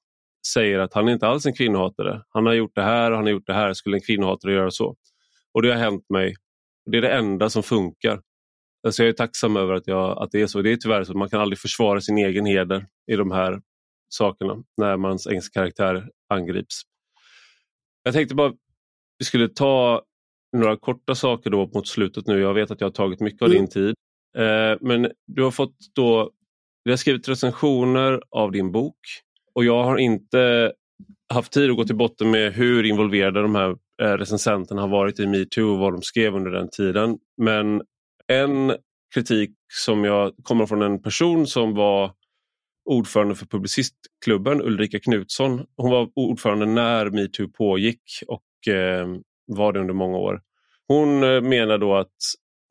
säger att han är inte alls en kvinnohatare. Han har gjort det här och han har gjort det här, skulle en kvinnohatare göra så? Och det har hänt mig. Det är det enda som funkar. Alltså jag är tacksam över att, jag, att det är så. Det är tyvärr så att man kan aldrig försvara sin egen heder i de här sakerna när mans egen karaktär angrips. Jag tänkte bara vi skulle ta några korta saker då mot slutet nu. Jag vet att jag har tagit mycket av din mm. tid. Eh, men du har fått då, vi har skrivit recensioner av din bok och jag har inte haft tid att gå till botten med hur involverade de här eh, recensenterna har varit i metoo och vad de skrev under den tiden. Men en kritik som jag kommer från en person som var ordförande för Publicistklubben, Ulrika Knutsson. Hon var ordförande när metoo pågick och eh, var det under många år. Hon eh, menar då att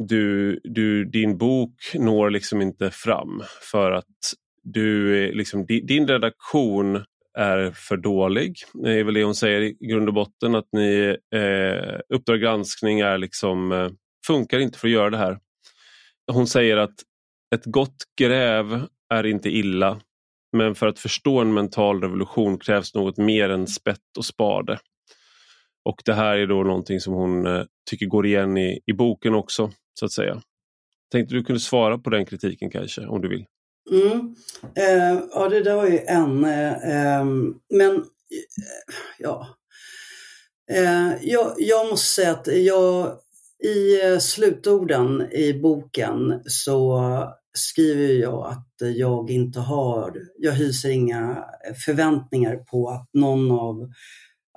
du, du, din bok når liksom inte fram för att du, liksom, din redaktion är för dålig. Det är väl det hon säger i grund och botten att ni eh, Uppdrag granskning är liksom, eh, funkar inte för att göra det här. Hon säger att ett gott gräv är inte illa men för att förstå en mental revolution krävs något mer än spett och spade. Och det här är då någonting som hon eh, tycker går igen i, i boken också, så att säga. Tänkte du kunde svara på den kritiken kanske, om du vill? Mm. Eh, ja, det där var ju en. Eh, ehm, men eh, ja, eh, jag, jag måste säga att jag i eh, slutorden i boken så skriver jag att jag inte har, jag hyser inga förväntningar på att någon av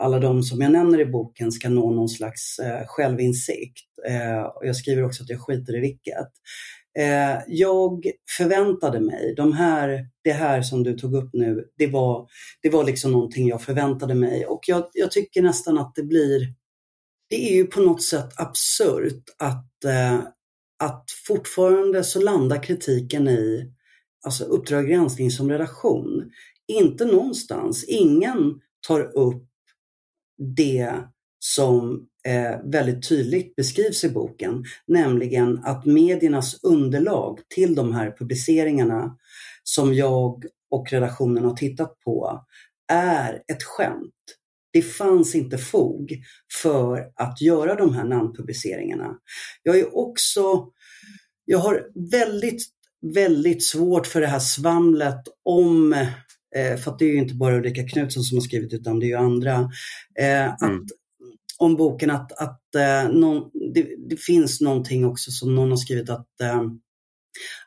alla de som jag nämner i boken ska nå någon slags eh, självinsikt. Eh, och jag skriver också att jag skiter i vilket. Eh, jag förväntade mig, de här, det här som du tog upp nu, det var, det var liksom någonting jag förväntade mig och jag, jag tycker nästan att det blir, det är ju på något sätt absurt att, eh, att fortfarande så landar kritiken i alltså Uppdrag granskning som redaktion. Inte någonstans, ingen tar upp det som eh, väldigt tydligt beskrivs i boken, nämligen att mediernas underlag till de här publiceringarna som jag och redaktionen har tittat på är ett skämt. Det fanns inte fog för att göra de här namnpubliceringarna. Jag är också, jag har väldigt, väldigt svårt för det här svamlet om eh, för att det är ju inte bara Ulrika Knutsson som har skrivit utan det är ju andra. Eh, att mm om boken att, att eh, någon, det, det, finns någonting också som någon har skrivit att, eh,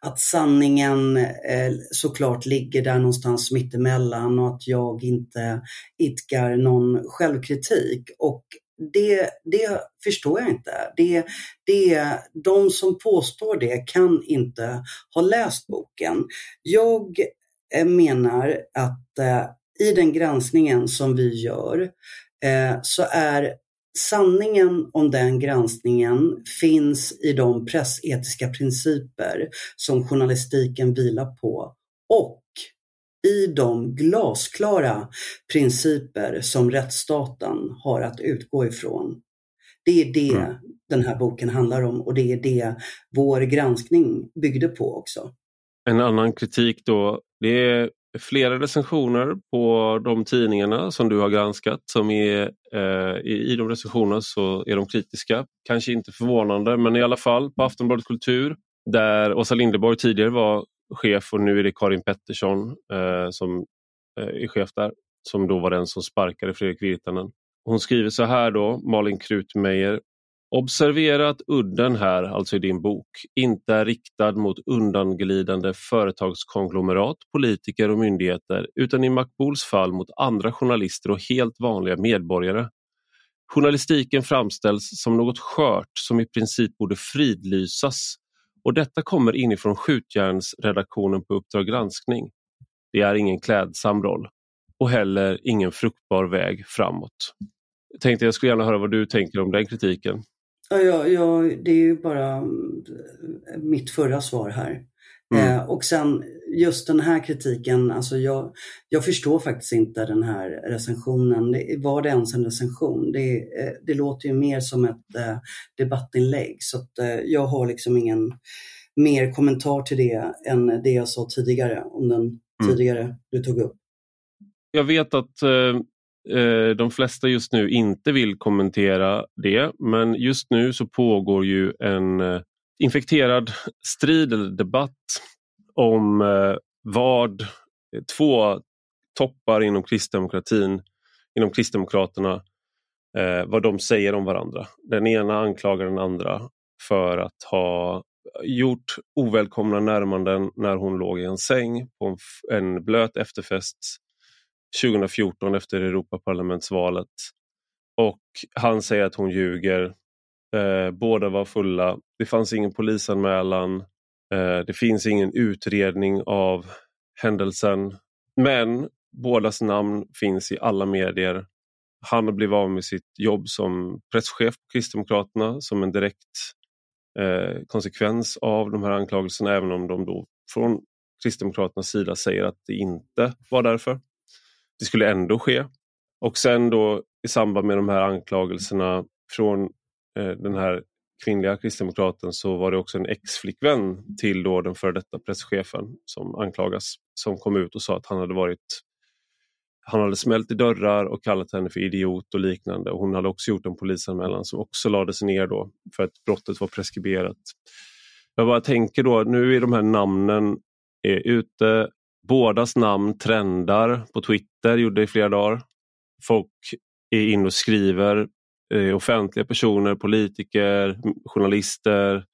att sanningen eh, såklart ligger där någonstans mittemellan och att jag inte idkar någon självkritik. Och det, det förstår jag inte. Det, det, de som påstår det kan inte ha läst boken. Jag eh, menar att eh, i den granskningen som vi gör eh, så är Sanningen om den granskningen finns i de pressetiska principer som journalistiken vilar på och i de glasklara principer som rättsstaten har att utgå ifrån. Det är det mm. den här boken handlar om och det är det vår granskning byggde på också. En annan kritik då, det är flera recensioner på de tidningarna som du har granskat. Som är, eh, i, I de recensionerna så är de kritiska. Kanske inte förvånande men i alla fall på Aftonbladet Kultur där Åsa Linderborg tidigare var chef och nu är det Karin Pettersson eh, som eh, är chef där. Som då var den som sparkade Fredrik Virtanen. Hon skriver så här då, Malin Krutmeijer. Observera att udden här, alltså i din bok, inte är riktad mot undanglidande företagskonglomerat, politiker och myndigheter utan i Makbouls fall mot andra journalister och helt vanliga medborgare. Journalistiken framställs som något skört som i princip borde fridlysas och detta kommer inifrån skjutjärnsredaktionen på Uppdrag granskning. Det är ingen klädsam roll och heller ingen fruktbar väg framåt. Jag tänkte jag skulle gärna höra vad du tänker om den kritiken. Ja, ja, ja, det är ju bara mm, mitt förra svar här. Mm. Eh, och sen just den här kritiken, alltså jag, jag förstår faktiskt inte den här recensionen. Det, var det ens en recension? Det, eh, det låter ju mer som ett eh, debattinlägg så att, eh, jag har liksom ingen mer kommentar till det än det jag sa tidigare om den mm. tidigare du tog upp. Jag vet att eh, Eh, Eh, de flesta just nu inte vill kommentera det men just nu så pågår ju en eh, infekterad strid eller debatt om eh, vad två toppar inom kristdemokratin, inom Kristdemokraterna, vad de säger om varandra. Den ena anklagar den andra för att ha gjort ovälkomna närmanden när hon låg i en säng på en blöt efterfest 2014 efter Europaparlamentsvalet. Och han säger att hon ljuger Eh, båda var fulla. Det fanns ingen polisanmälan. Eh, det finns ingen utredning av händelsen. Men bådas namn finns i alla medier. Han har blivit av med sitt jobb som presschef på Kristdemokraterna som en direkt eh, konsekvens av de här anklagelserna även om de då från Kristdemokraternas sida säger att det inte var därför. Det skulle ändå ske. Och sen då i samband med de här anklagelserna från eh, den här kvinnliga kristdemokraten så var det också en ex-flickvän till då den före detta presschefen som anklagas som kom ut och sa att han hade varit han hade smält i dörrar och kallat henne för idiot och liknande. Och hon hade också gjort en polisanmälan som också lades ner då för att brottet var preskriberat. Jag bara tänker då, nu är de här namnen är ute. Bådas namn trendar på Twitter, gjorde det i flera dagar. Folk är inne och skriver, eh, offentliga personer, politiker, journalister,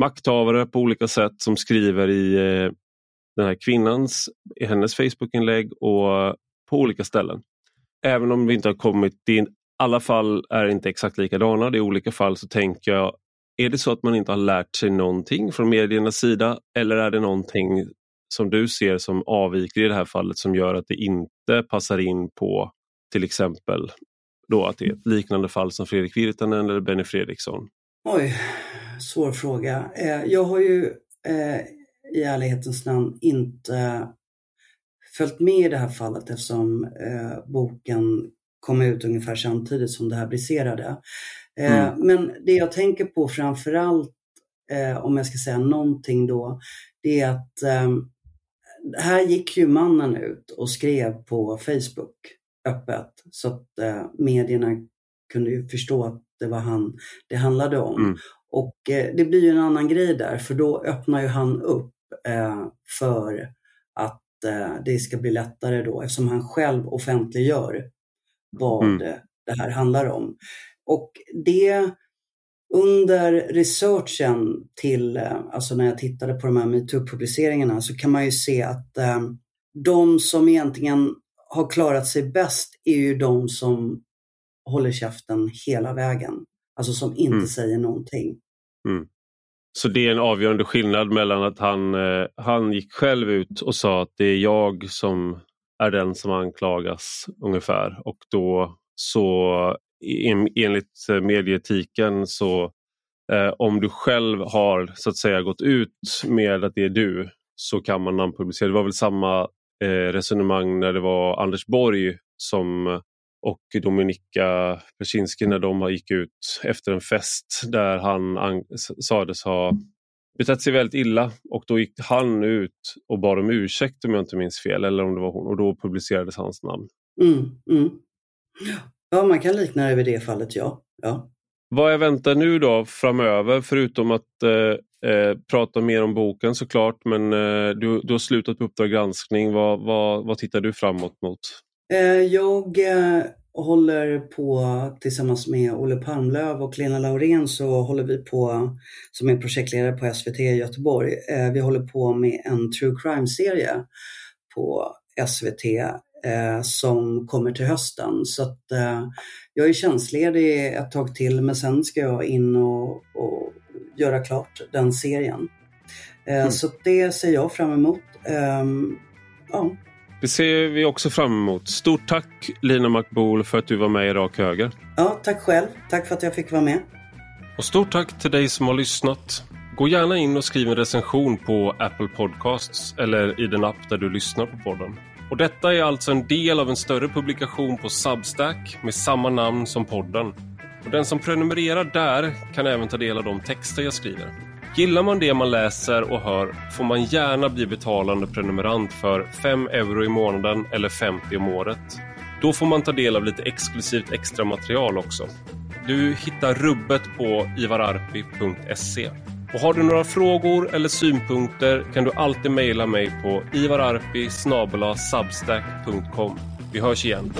makthavare på olika sätt som skriver i eh, den här kvinnans, i hennes Facebookinlägg och på olika ställen. Även om vi inte har kommit in, alla fall är inte exakt likadana, det är olika fall så tänker jag, är det så att man inte har lärt sig någonting från mediernas sida eller är det någonting som du ser som avviker i det här fallet som gör att det inte passar in på till exempel då att det är ett liknande fall som Fredrik Virtanen eller Benny Fredriksson? Oj, svår fråga. Eh, jag har ju eh, i ärlighetens namn inte följt med i det här fallet eftersom eh, boken kom ut ungefär samtidigt som det här briserade. Mm. Men det jag tänker på framförallt, eh, om jag ska säga någonting då, det är att eh, här gick ju mannen ut och skrev på Facebook öppet så att eh, medierna kunde ju förstå att det var han det handlade om. Mm. Och eh, det blir ju en annan grej där för då öppnar ju han upp eh, för att eh, det ska bli lättare då eftersom han själv offentliggör vad mm. det här handlar om. Och det under researchen till, eh, alltså när jag tittade på de här metoo-publiceringarna så kan man ju se att eh, de som egentligen har klarat sig bäst är ju de som håller käften hela vägen. Alltså som inte mm. säger någonting. Mm. Så det är en avgörande skillnad mellan att han, eh, han gick själv ut och sa att det är jag som är den som anklagas ungefär och då så enligt eh, medieetiken så eh, om du själv har så att säga gått ut med att det är du så kan man namnpublicera. Det var väl samma eh, resonemang när det var Anders Borg som och Dominika Persinski när de gick ut efter en fest där han sades ha betett sig väldigt illa och då gick han ut och bad om ursäkt om jag inte minns fel eller om det var hon och då publicerades hans namn. Mm, mm. Ja, man kan likna det vid det fallet, ja. ja. Vad är väntar nu då framöver förutom att eh, eh, prata mer om boken såklart men eh, du, du har slutat på Uppdrag granskning. Vad, vad, vad tittar du framåt mot? Eh, jag eh, håller på tillsammans med Olle Palmlöv och Lena Laurén så håller vi på, som är projektledare på SVT i Göteborg, eh, vi håller på med en true crime-serie på SVT som kommer till hösten. Så att jag är tjänstledig ett tag till men sen ska jag in och, och göra klart den serien. Mm. Så det ser jag fram emot. Ehm, ja. Det ser vi också fram emot. Stort tack Lina Makbol för att du var med i Rak Höger. Ja, tack själv. Tack för att jag fick vara med. Och stort tack till dig som har lyssnat. Gå gärna in och skriv en recension på Apple Podcasts eller i den app där du lyssnar på podden. Och detta är alltså en del av en större publikation på Substack med samma namn som podden. Och den som prenumererar där kan även ta del av de texter jag skriver. Gillar man det man läser och hör får man gärna bli betalande prenumerant för 5 euro i månaden eller 50 om året. Då får man ta del av lite exklusivt extra material också. Du hittar rubbet på ivararpi.se. Och har du några frågor eller synpunkter kan du alltid mejla mig på ivararpi Vi hörs igen.